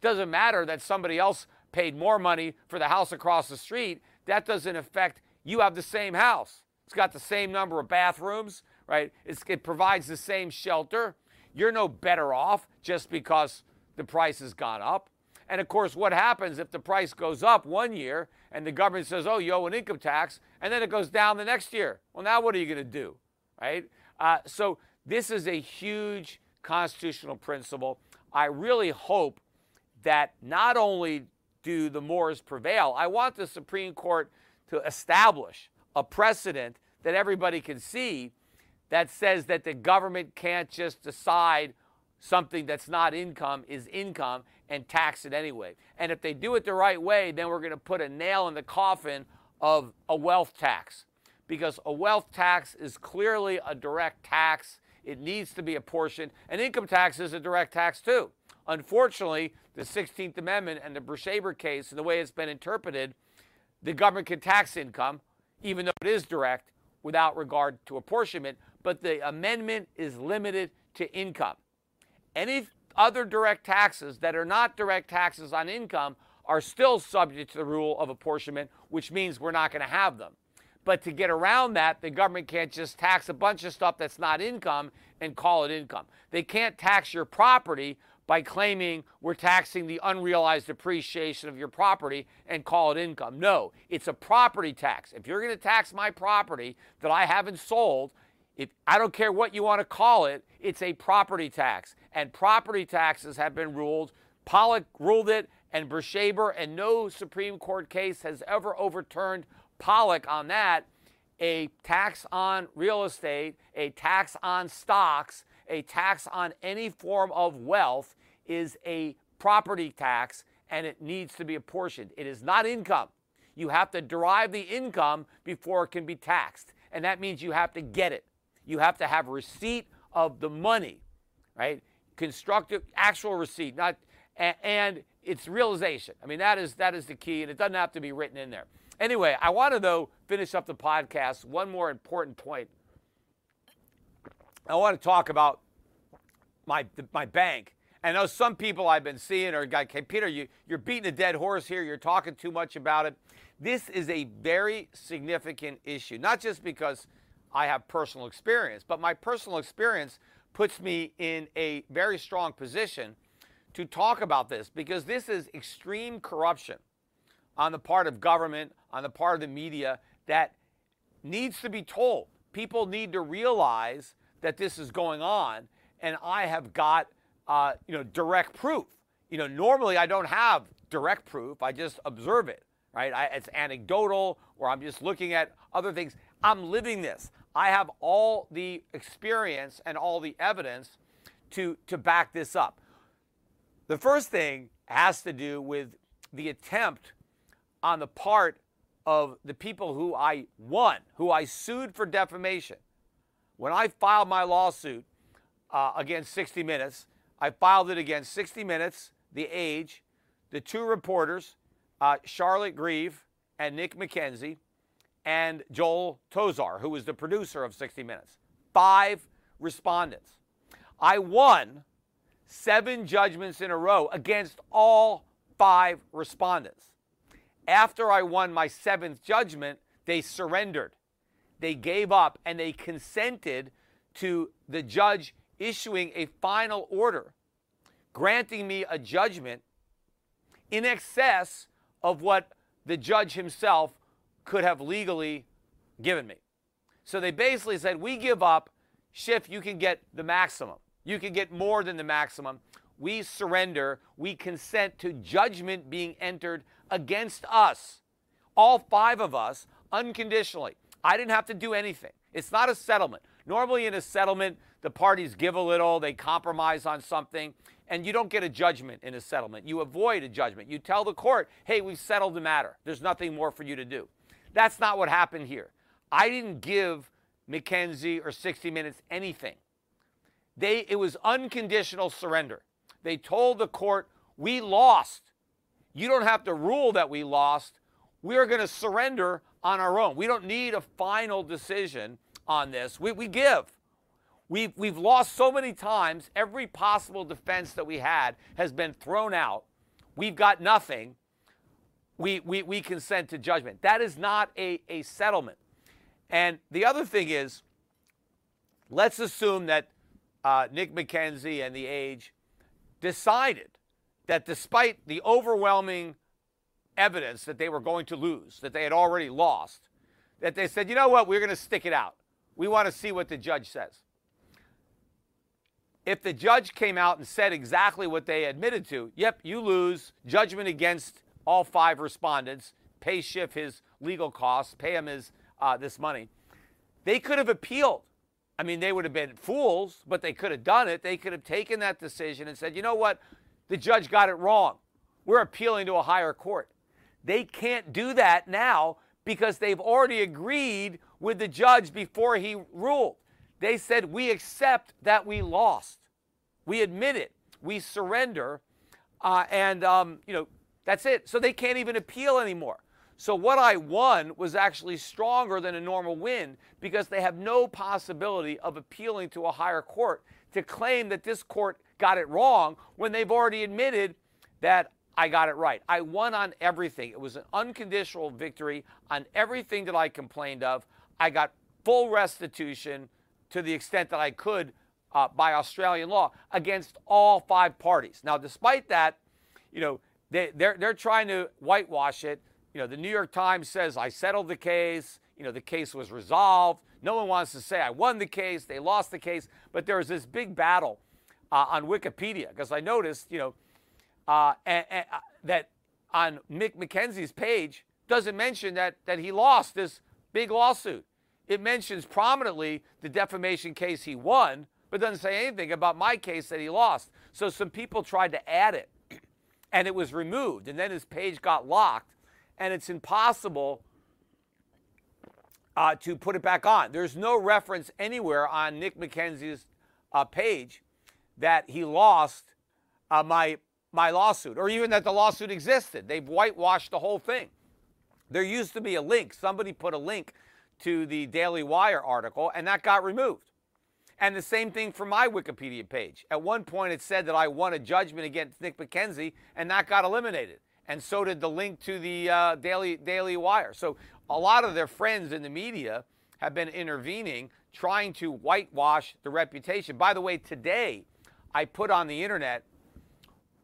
Doesn't matter that somebody else paid more money for the house across the street. That doesn't affect you have the same house. It's got the same number of bathrooms, right? It's, it provides the same shelter. You're no better off just because the price has gone up. And of course, what happens if the price goes up one year and the government says, oh, you owe an income tax, and then it goes down the next year? Well, now what are you going to do, right? Uh, so this is a huge constitutional principle. I really hope that not only do the Moores prevail, I want the Supreme Court to establish a precedent that everybody can see that says that the government can't just decide something that's not income is income and tax it anyway. And if they do it the right way, then we're going to put a nail in the coffin of a wealth tax because a wealth tax is clearly a direct tax. It needs to be apportioned. An income tax is a direct tax too. Unfortunately, the 16th Amendment and the Brushaber case and the way it's been interpreted, the government can tax income, even though it is direct, without regard to apportionment. But the amendment is limited to income. Any other direct taxes that are not direct taxes on income are still subject to the rule of apportionment, which means we're not going to have them. But to get around that, the government can't just tax a bunch of stuff that's not income and call it income. They can't tax your property by claiming we're taxing the unrealized appreciation of your property and call it income. No, it's a property tax. If you're going to tax my property that I haven't sold, if I don't care what you want to call it, it's a property tax. And property taxes have been ruled. Pollock ruled it, and Brushaber, and no Supreme Court case has ever overturned Pollock on that a tax on real estate, a tax on stocks, a tax on any form of wealth is a property tax and it needs to be apportioned. It is not income. You have to derive the income before it can be taxed. And that means you have to get it. You have to have receipt of the money, right? Constructive, actual receipt, not and its realization. I mean, that is that is the key, and it doesn't have to be written in there. Anyway, I want to, though, finish up the podcast. One more important point. I want to talk about my, my bank. I know some people I've been seeing are like, hey, Peter, you, you're beating a dead horse here. You're talking too much about it. This is a very significant issue, not just because I have personal experience, but my personal experience puts me in a very strong position to talk about this because this is extreme corruption on the part of government, on the part of the media that needs to be told. People need to realize that this is going on, and I have got uh, you know, direct proof. You know, normally I don't have direct proof. I just observe it, right? I, it's anecdotal, or I'm just looking at other things. I'm living this. I have all the experience and all the evidence to to back this up. The first thing has to do with the attempt on the part of the people who I won, who I sued for defamation. When I filed my lawsuit uh, against 60 Minutes, I filed it against 60 Minutes, The Age, the two reporters, uh, Charlotte Grieve and Nick McKenzie, and Joel Tozer, who was the producer of 60 Minutes. Five respondents. I won seven judgments in a row against all five respondents. After I won my seventh judgment, they surrendered. They gave up and they consented to the judge issuing a final order granting me a judgment in excess of what the judge himself could have legally given me. So they basically said, We give up. Schiff, you can get the maximum. You can get more than the maximum. We surrender. We consent to judgment being entered against us. All five of us, unconditionally. I didn't have to do anything. It's not a settlement. Normally, in a settlement, the parties give a little, they compromise on something, and you don't get a judgment in a settlement. You avoid a judgment. You tell the court, hey, we've settled the matter. There's nothing more for you to do. That's not what happened here. I didn't give McKenzie or 60 Minutes anything. They, it was unconditional surrender. They told the court, we lost. You don't have to rule that we lost. We're going to surrender on our own. We don't need a final decision on this. We, we give. We've, we've lost so many times. Every possible defense that we had has been thrown out. We've got nothing. We, we, we consent to judgment. That is not a, a settlement. And the other thing is, let's assume that uh, Nick McKenzie and The Age decided that despite the overwhelming evidence that they were going to lose, that they had already lost, that they said, you know what, we're going to stick it out. We want to see what the judge says. If the judge came out and said exactly what they admitted to, yep, you lose, judgment against all five respondents, pay Schiff his legal costs, pay him his uh, this money. They could have appealed. I mean, they would have been fools, but they could have done it. They could have taken that decision and said, you know what, the judge got it wrong. We're appealing to a higher court. They can't do that now because they've already agreed with the judge before he ruled. They said, We accept that we lost. We admit it. We surrender. Uh, and, um, you know, that's it. So they can't even appeal anymore. So what I won was actually stronger than a normal win because they have no possibility of appealing to a higher court to claim that this court got it wrong when they've already admitted that I got it right. I won on everything. It was an unconditional victory on everything that I complained of. I got full restitution to the extent that I could uh, by Australian law against all five parties. Now, despite that, you know, they, they're, they're trying to whitewash it. You know, the New York Times says I settled the case. You know, the case was resolved. No one wants to say I won the case, they lost the case. But there was this big battle uh, on Wikipedia because I noticed, you know, uh, and, and, uh, that on Nick McKenzie's page doesn't mention that, that he lost this big lawsuit. It mentions prominently the defamation case he won, but doesn't say anything about my case that he lost. So some people tried to add it, and it was removed, and then his page got locked, and it's impossible uh, to put it back on. There's no reference anywhere on Nick McKenzie's uh, page that he lost uh, my my lawsuit or even that the lawsuit existed. They've whitewashed the whole thing. There used to be a link. Somebody put a link to the Daily Wire article, and that got removed. And the same thing for my Wikipedia page. At one point, it said that I won a judgment against Nick McKenzie, and that got eliminated. And so did the link to the uh, Daily, Daily Wire. So a lot of their friends in the media have been intervening, trying to whitewash the reputation. By the way, today I put on the internet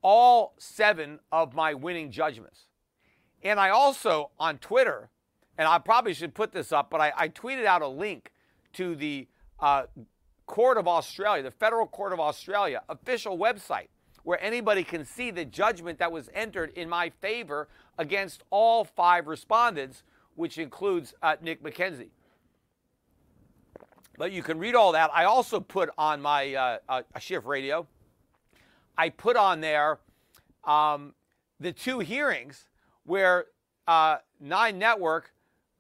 all seven of my winning judgments. And I also, on Twitter, and I probably should put this up, but I, I tweeted out a link to the uh, Court of Australia, the Federal Court of Australia official website, where anybody can see the judgment that was entered in my favor against all five respondents, which includes uh, Nick McKenzie. But you can read all that. I also put on my uh, uh, Schiff Radio. I put on there um, the two hearings where uh, Nine Network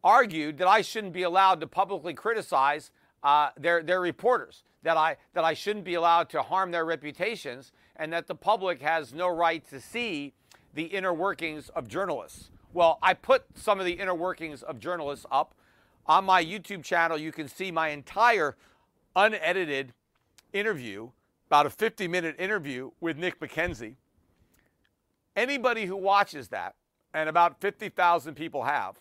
argued that I shouldn't be allowed to publicly criticize uh, their their reporters, that I that I shouldn't be allowed to harm their reputations, and that the public has no right to see the inner workings of journalists. Well, I put some of the inner workings of journalists up on my YouTube channel. You can see my entire unedited interview, about a 50 minute interview with Nick McKenzie. Anybody who watches that, and about 50,000 people have,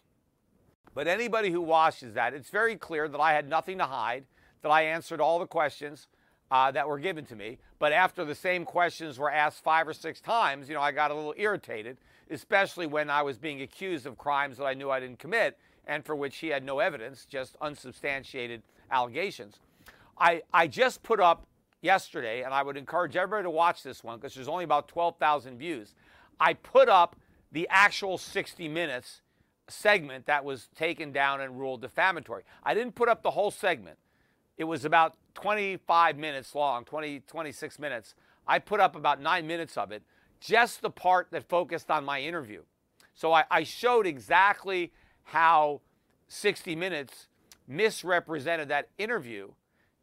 but anybody who watches that, it's very clear that I had nothing to hide, that I answered all the questions uh, that were given to me. But after the same questions were asked five or six times, you know, I got a little irritated, especially when I was being accused of crimes that I knew I didn't commit and for which he had no evidence, just unsubstantiated allegations. I, I just put up yesterday, and I would encourage everybody to watch this one because there's only about 12,000 views. I put up the actual 60 minutes segment that was taken down and ruled defamatory. I didn't put up the whole segment. It was about 25 minutes long, 20, 26 minutes. I put up about nine minutes of it, just the part that focused on my interview. So I, I showed exactly how 60 Minutes misrepresented that interview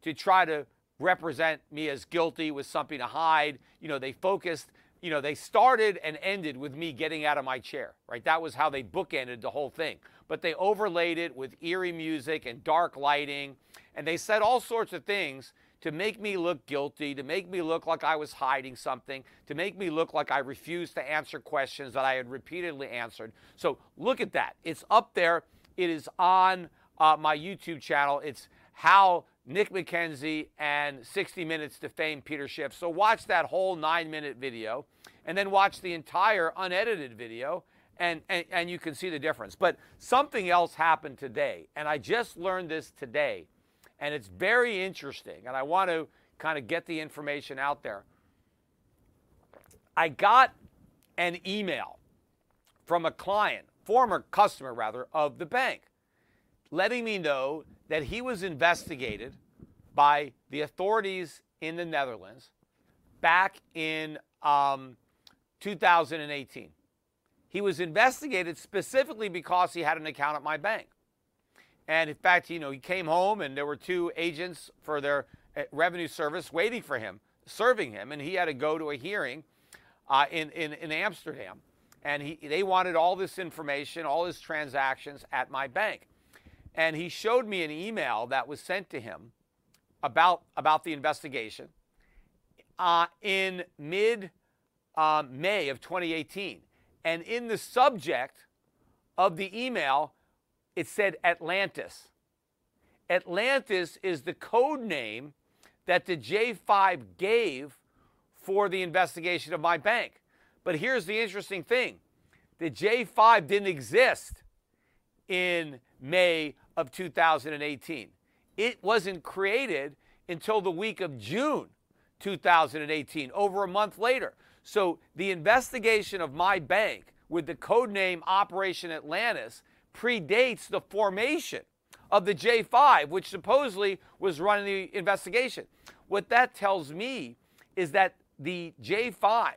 to try to represent me as guilty with something to hide. You know, they focused you know, they started and ended with me getting out of my chair, right? That was how they bookended the whole thing. But they overlaid it with eerie music and dark lighting, and they said all sorts of things to make me look guilty, to make me look like I was hiding something, to make me look like I refused to answer questions that I had repeatedly answered. So look at that. It's up there. It is on uh, my YouTube channel. It's how Nick McKenzie and 60 Minutes to Fame Peter Schiff. So watch that whole nine minute video and then watch the entire unedited video and, and, and you can see the difference. But something else happened today, and I just learned this today, and it's very interesting, and I want to kind of get the information out there. I got an email from a client, former customer rather, of the bank letting me know that he was investigated by the authorities in the Netherlands back in um, 2018. He was investigated specifically because he had an account at my bank. And in fact, you know, he came home and there were two agents for their uh, revenue service waiting for him, serving him, and he had to go to a hearing uh, in, in, in Amsterdam. And he, they wanted all this information, all his transactions at my bank. And he showed me an email that was sent to him about, about the investigation uh, in mid uh, May of 2018. And in the subject of the email, it said Atlantis. Atlantis is the code name that the J5 gave for the investigation of my bank. But here's the interesting thing the J5 didn't exist in May of 2018. It wasn't created until the week of June 2018, over a month later. So the investigation of my bank with the code name Operation Atlantis predates the formation of the J5, which supposedly was running the investigation. What that tells me is that the J5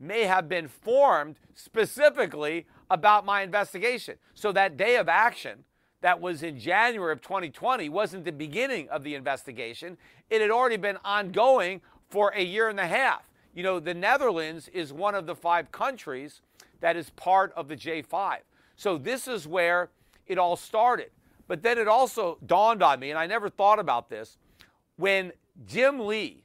may have been formed specifically about my investigation. So that day of action that was in January of 2020 wasn't the beginning of the investigation. It had already been ongoing for a year and a half. You know, the Netherlands is one of the five countries that is part of the J5. So this is where it all started. But then it also dawned on me, and I never thought about this, when Jim Lee,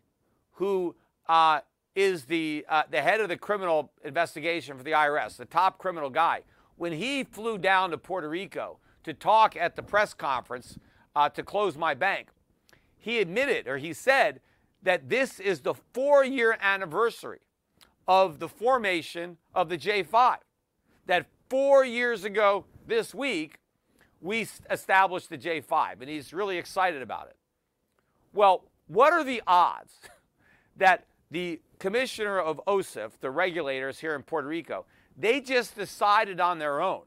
who uh, is the, uh, the head of the criminal investigation for the IRS, the top criminal guy, when he flew down to Puerto Rico to talk at the press conference uh, to close my bank, he admitted or he said that this is the four year anniversary of the formation of the J5. That four years ago this week, we established the J5, and he's really excited about it. Well, what are the odds that the commissioner of OCIF, the regulators here in Puerto Rico, they just decided on their own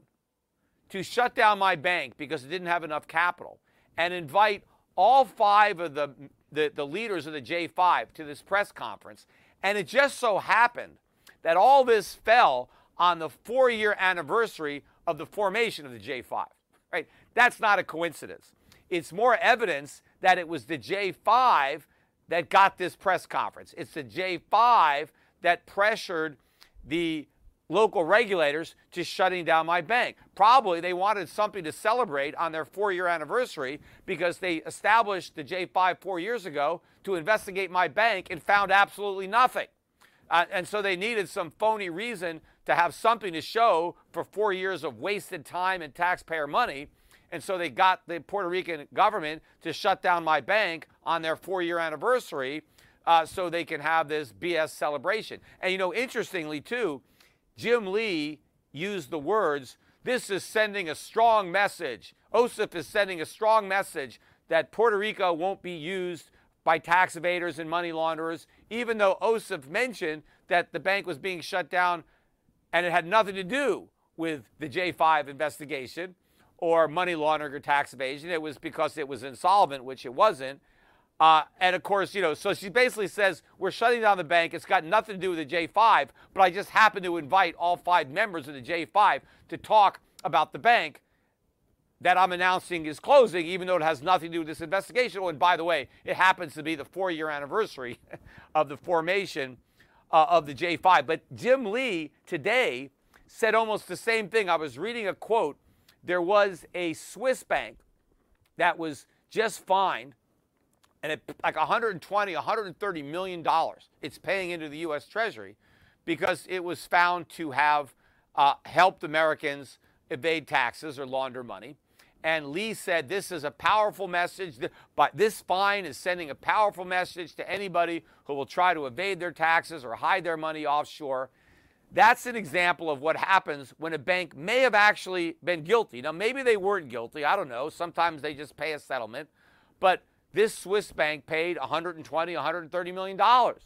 to shut down my bank because it didn't have enough capital and invite all five of the, the, the leaders of the J5 to this press conference. And it just so happened that all this fell on the four year anniversary of the formation of the J5. Right? That's not a coincidence. It's more evidence that it was the J5 that got this press conference. It's the J5 that pressured the local regulators to shutting down my bank. Probably they wanted something to celebrate on their four year anniversary because they established the J5 four years ago to investigate my bank and found absolutely nothing. Uh, and so they needed some phony reason to have something to show for four years of wasted time and taxpayer money. And so they got the Puerto Rican government to shut down my bank on their four year anniversary uh, so they can have this BS celebration. And you know, interestingly, too, Jim Lee used the words, This is sending a strong message. OCIF is sending a strong message that Puerto Rico won't be used by tax evaders and money launderers, even though OCIF mentioned that the bank was being shut down and it had nothing to do with the J5 investigation or money laundering or tax evasion. It was because it was insolvent, which it wasn't. Uh, and of course, you know, so she basically says, We're shutting down the bank. It's got nothing to do with the J5, but I just happen to invite all five members of the J5 to talk about the bank that I'm announcing is closing, even though it has nothing to do with this investigation. Oh, and by the way, it happens to be the four year anniversary of the formation uh, of the J5. But Jim Lee today said almost the same thing. I was reading a quote. There was a Swiss bank that was just fined and it, like 120, 130 million dollars it's paying into the U.S. Treasury because it was found to have uh, helped Americans evade taxes or launder money. And Lee said this is a powerful message, but this fine is sending a powerful message to anybody who will try to evade their taxes or hide their money offshore. That's an example of what happens when a bank may have actually been guilty. Now, maybe they weren't guilty. I don't know. Sometimes they just pay a settlement. But this Swiss bank paid 120, 130 million dollars.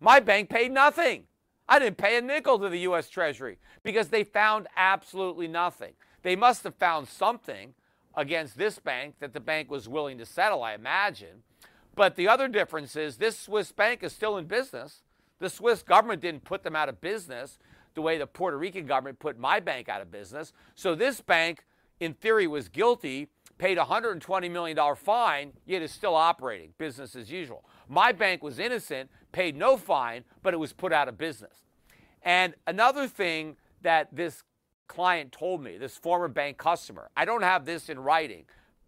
My bank paid nothing. I didn't pay a nickel to the US Treasury because they found absolutely nothing. They must have found something against this bank that the bank was willing to settle, I imagine. But the other difference is this Swiss bank is still in business. The Swiss government didn't put them out of business the way the Puerto Rican government put my bank out of business. So this bank, in theory, was guilty paid a $120 million fine, yet is still operating, business as usual. My bank was innocent, paid no fine, but it was put out of business. And another thing that this client told me, this former bank customer, I don't have this in writing,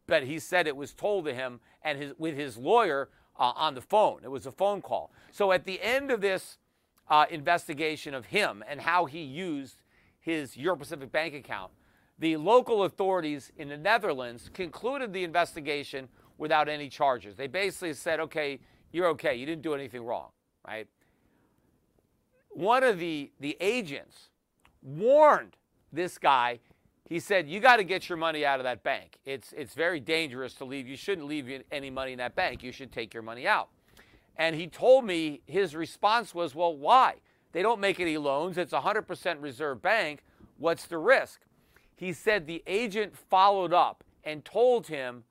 but he said it was told to him and his, with his lawyer uh, on the phone. It was a phone call. So at the end of this uh, investigation of him and how he used his Euro Pacific bank account, the local authorities in the Netherlands concluded the investigation without any charges. They basically said, okay, you're okay. You didn't do anything wrong, right? One of the, the agents warned this guy. He said, you got to get your money out of that bank. It's, it's very dangerous to leave. You shouldn't leave any money in that bank. You should take your money out. And he told me his response was, well, why? They don't make any loans. It's a 100% reserve bank. What's the risk? He said the agent followed up and told him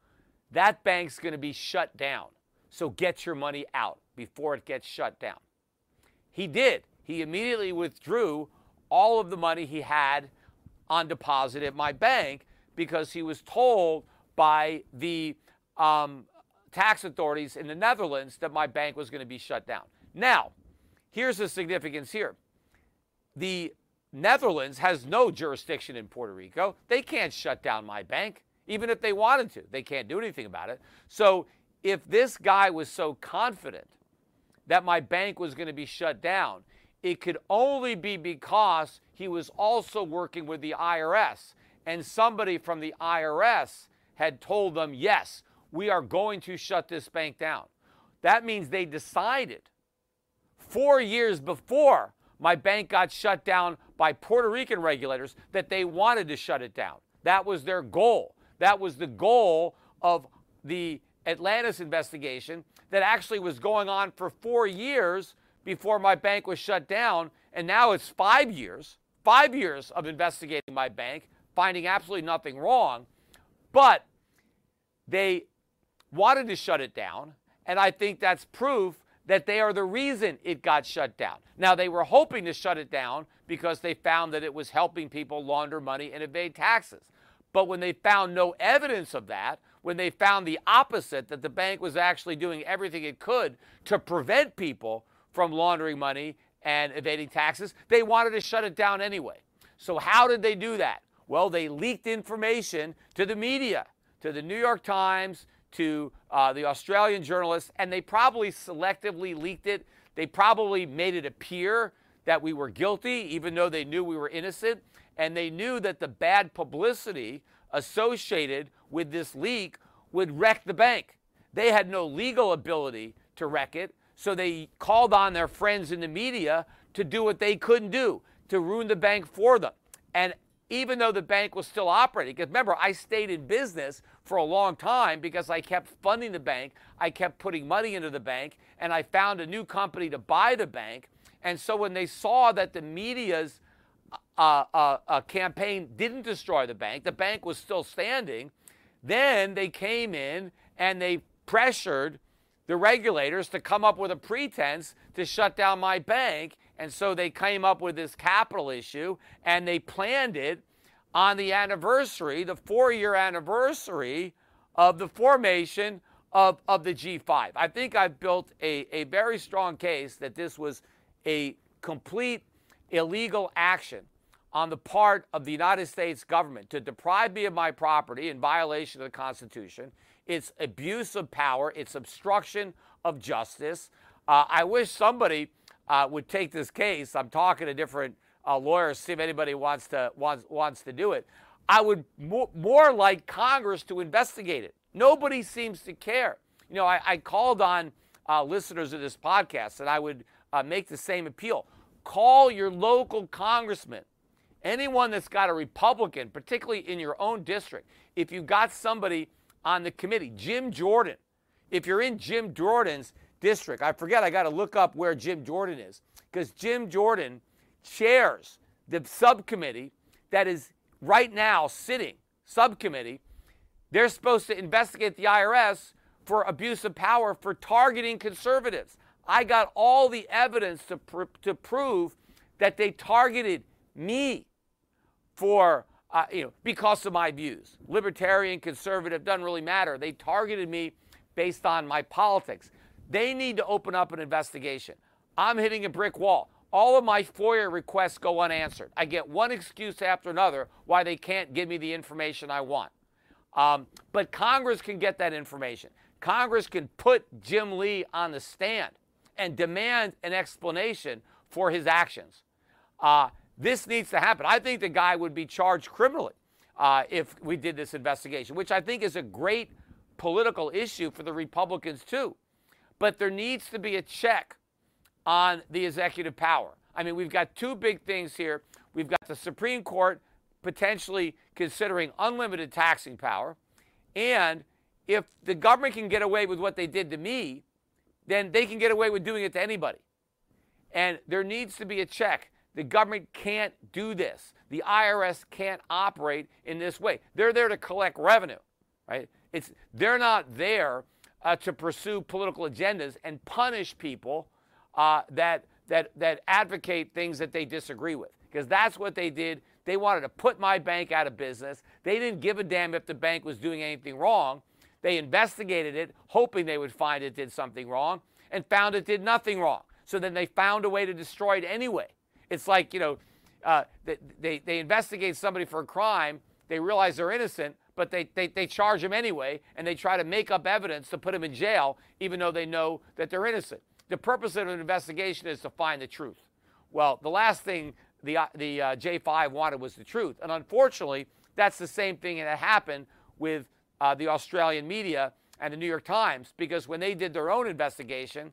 that bank's going to be shut down. So get your money out before it gets shut down. He did. He immediately withdrew all of the money he had on deposit at my bank because he was told by the um, tax authorities in the Netherlands that my bank was going to be shut down. Now, here's the significance here. The Netherlands has no jurisdiction in Puerto Rico. They can't shut down my bank, even if they wanted to. They can't do anything about it. So if this guy was so confident that my bank was going to be shut down, it could only be because he was also working with the IRS and somebody from the IRS had told them, yes, we are going to shut this bank down. That means they decided four years before my bank got shut down by Puerto Rican regulators that they wanted to shut it down. That was their goal. That was the goal of the Atlantis investigation that actually was going on for four years before my bank was shut down. And now it's five years, five years of investigating my bank, finding absolutely nothing wrong. But they wanted to shut it down. And I think that's proof that they are the reason it got shut down. Now, they were hoping to shut it down because they found that it was helping people launder money and evade taxes. But when they found no evidence of that, when they found the opposite, that the bank was actually doing everything it could to prevent people from laundering money and evading taxes, they wanted to shut it down anyway. So, how did they do that? Well, they leaked information to the media, to the New York Times, to uh, the Australian journalists, and they probably selectively leaked it. They probably made it appear that we were guilty, even though they knew we were innocent. And they knew that the bad publicity associated with this leak would wreck the bank. They had no legal ability to wreck it, so they called on their friends in the media to do what they couldn't do, to ruin the bank for them. And even though the bank was still operating. Because remember, I stayed in business for a long time because I kept funding the bank, I kept putting money into the bank, and I found a new company to buy the bank. And so when they saw that the media's uh, uh, uh, campaign didn't destroy the bank, the bank was still standing, then they came in and they pressured the regulators to come up with a pretense to shut down my bank. And so they came up with this capital issue and they planned it on the anniversary, the four year anniversary of the formation of, of the J5. I think I've built a, a very strong case that this was a complete illegal action on the part of the United States government to deprive me of my property in violation of the Constitution. It's abuse of power, it's obstruction of justice. Uh, I wish somebody uh, would take this case. I'm talking to different uh, lawyers, see if anybody wants to wants wants to do it. I would more, more like Congress to investigate it. Nobody seems to care. You know, I, I called on uh, listeners of this podcast, and I would uh, make the same appeal. Call your local congressman, anyone that's got a Republican, particularly in your own district. If you've got somebody on the committee, Jim Jordan. If you're in Jim Jordan's district, I forget, I got to look up where Jim Jordan is, because Jim Jordan chairs the subcommittee that is right now sitting, subcommittee. They're supposed to investigate the IRS for abuse of power for targeting conservatives. I got all the evidence to, pr- to prove that they targeted me for uh, you know, because of my views. Libertarian, conservative, doesn't really matter. They targeted me based on my politics. They need to open up an investigation. I'm hitting a brick wall. All of my FOIA requests go unanswered. I get one excuse after another why they can't give me the information I want. Um, but Congress can get that information. Congress can put Jim Lee on the stand and demand an explanation for his actions. Uh, this needs to happen. I think the guy would be charged criminally uh, if we did this investigation, which I think is a great political issue for the Republicans, too. But there needs to be a check on the executive power. I mean, we've got two big things here. We've got the Supreme Court potentially considering unlimited taxing power. And if the government can get away with what they did to me, then they can get away with doing it to anybody. And there needs to be a check. The government can't do this. The IRS can't operate in this way. They're there to collect revenue, right? It's, they're not there uh, to pursue political agendas and punish people uh, that, that, that advocate things that they disagree with. Because that's what they did. They wanted to put my bank out of business. They didn't give a damn if the bank was doing anything wrong. They investigated it, hoping they would find it did something wrong, and found it did nothing wrong. So then they found a way to destroy it anyway. It's like, you know, uh, they, they, they investigate somebody for a crime, they realize they're innocent, but they, they, they charge them anyway, and they try to make up evidence to put them in jail, even though they know that they're innocent. The purpose of an investigation is to find the truth. Well, the last thing the, uh, the uh, J5 wanted was the truth. And unfortunately, that's the same thing that happened with uh, the Australian media and the New York Times, because when they did their own investigation,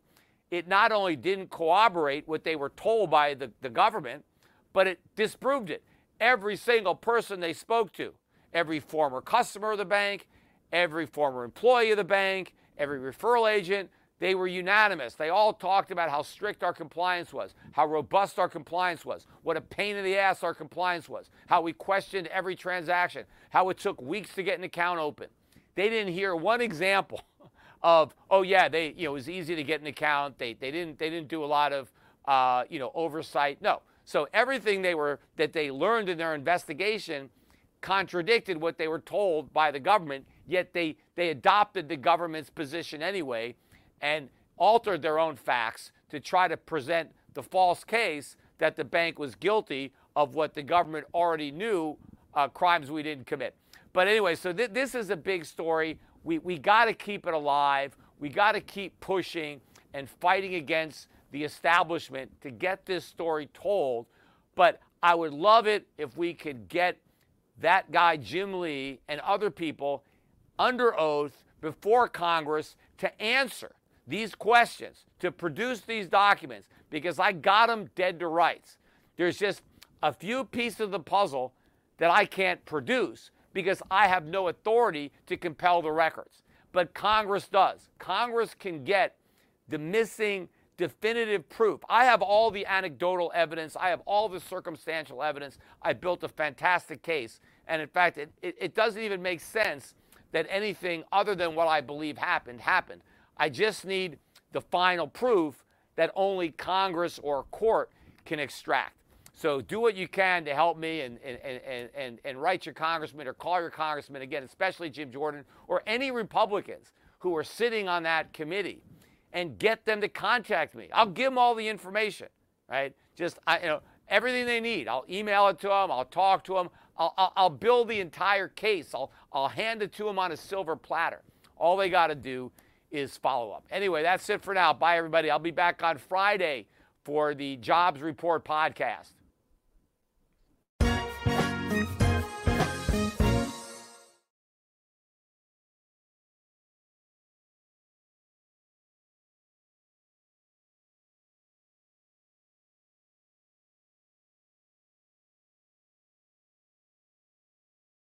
it not only didn't corroborate what they were told by the, the government, but it disproved it. Every single person they spoke to, every former customer of the bank, every former employee of the bank, every referral agent, they were unanimous. They all talked about how strict our compliance was, how robust our compliance was, what a pain in the ass our compliance was, how we questioned every transaction, how it took weeks to get an account open. They didn't hear one example of, oh yeah, they, you know, it was easy to get an account. They, they didn't, they didn't do a lot of, uh, you know, oversight. No. So everything they were that they learned in their investigation contradicted what they were told by the government. Yet they they adopted the government's position anyway, and altered their own facts to try to present the false case that the bank was guilty of what the government already knew uh, crimes we didn't commit. But anyway, so th- this is a big story. We, we got to keep it alive. We got to keep pushing and fighting against the establishment to get this story told. But I would love it if we could get that guy, Jim Lee, and other people under oath before Congress to answer these questions, to produce these documents, because I got them dead to rights. There's just a few pieces of the puzzle that I can't produce because I have no authority to compel the records. But Congress does. Congress can get the missing definitive proof. I have all the anecdotal evidence, I have all the circumstantial evidence. I built a fantastic case. And in fact, it, it, it, doesn't even make sense that anything other than what I believe happened happened. I just need the final proof that only Congress or court can extract. So do what you can to help me and, and, and, and, and write your congressman or call your congressman, again, especially Jim Jordan, or any Republicans who are sitting on that committee and get them to contact me. I'll give them all the information, right? Just, I, you know, everything they need. I'll email it to them. I'll talk to them. I'll, I'll, I'll build the entire case. I'll, I'll hand it to them on a silver platter. All they got to do is follow up. Anyway, that's it for now. Bye, everybody. I'll be back on Friday for the Jobs Report podcast.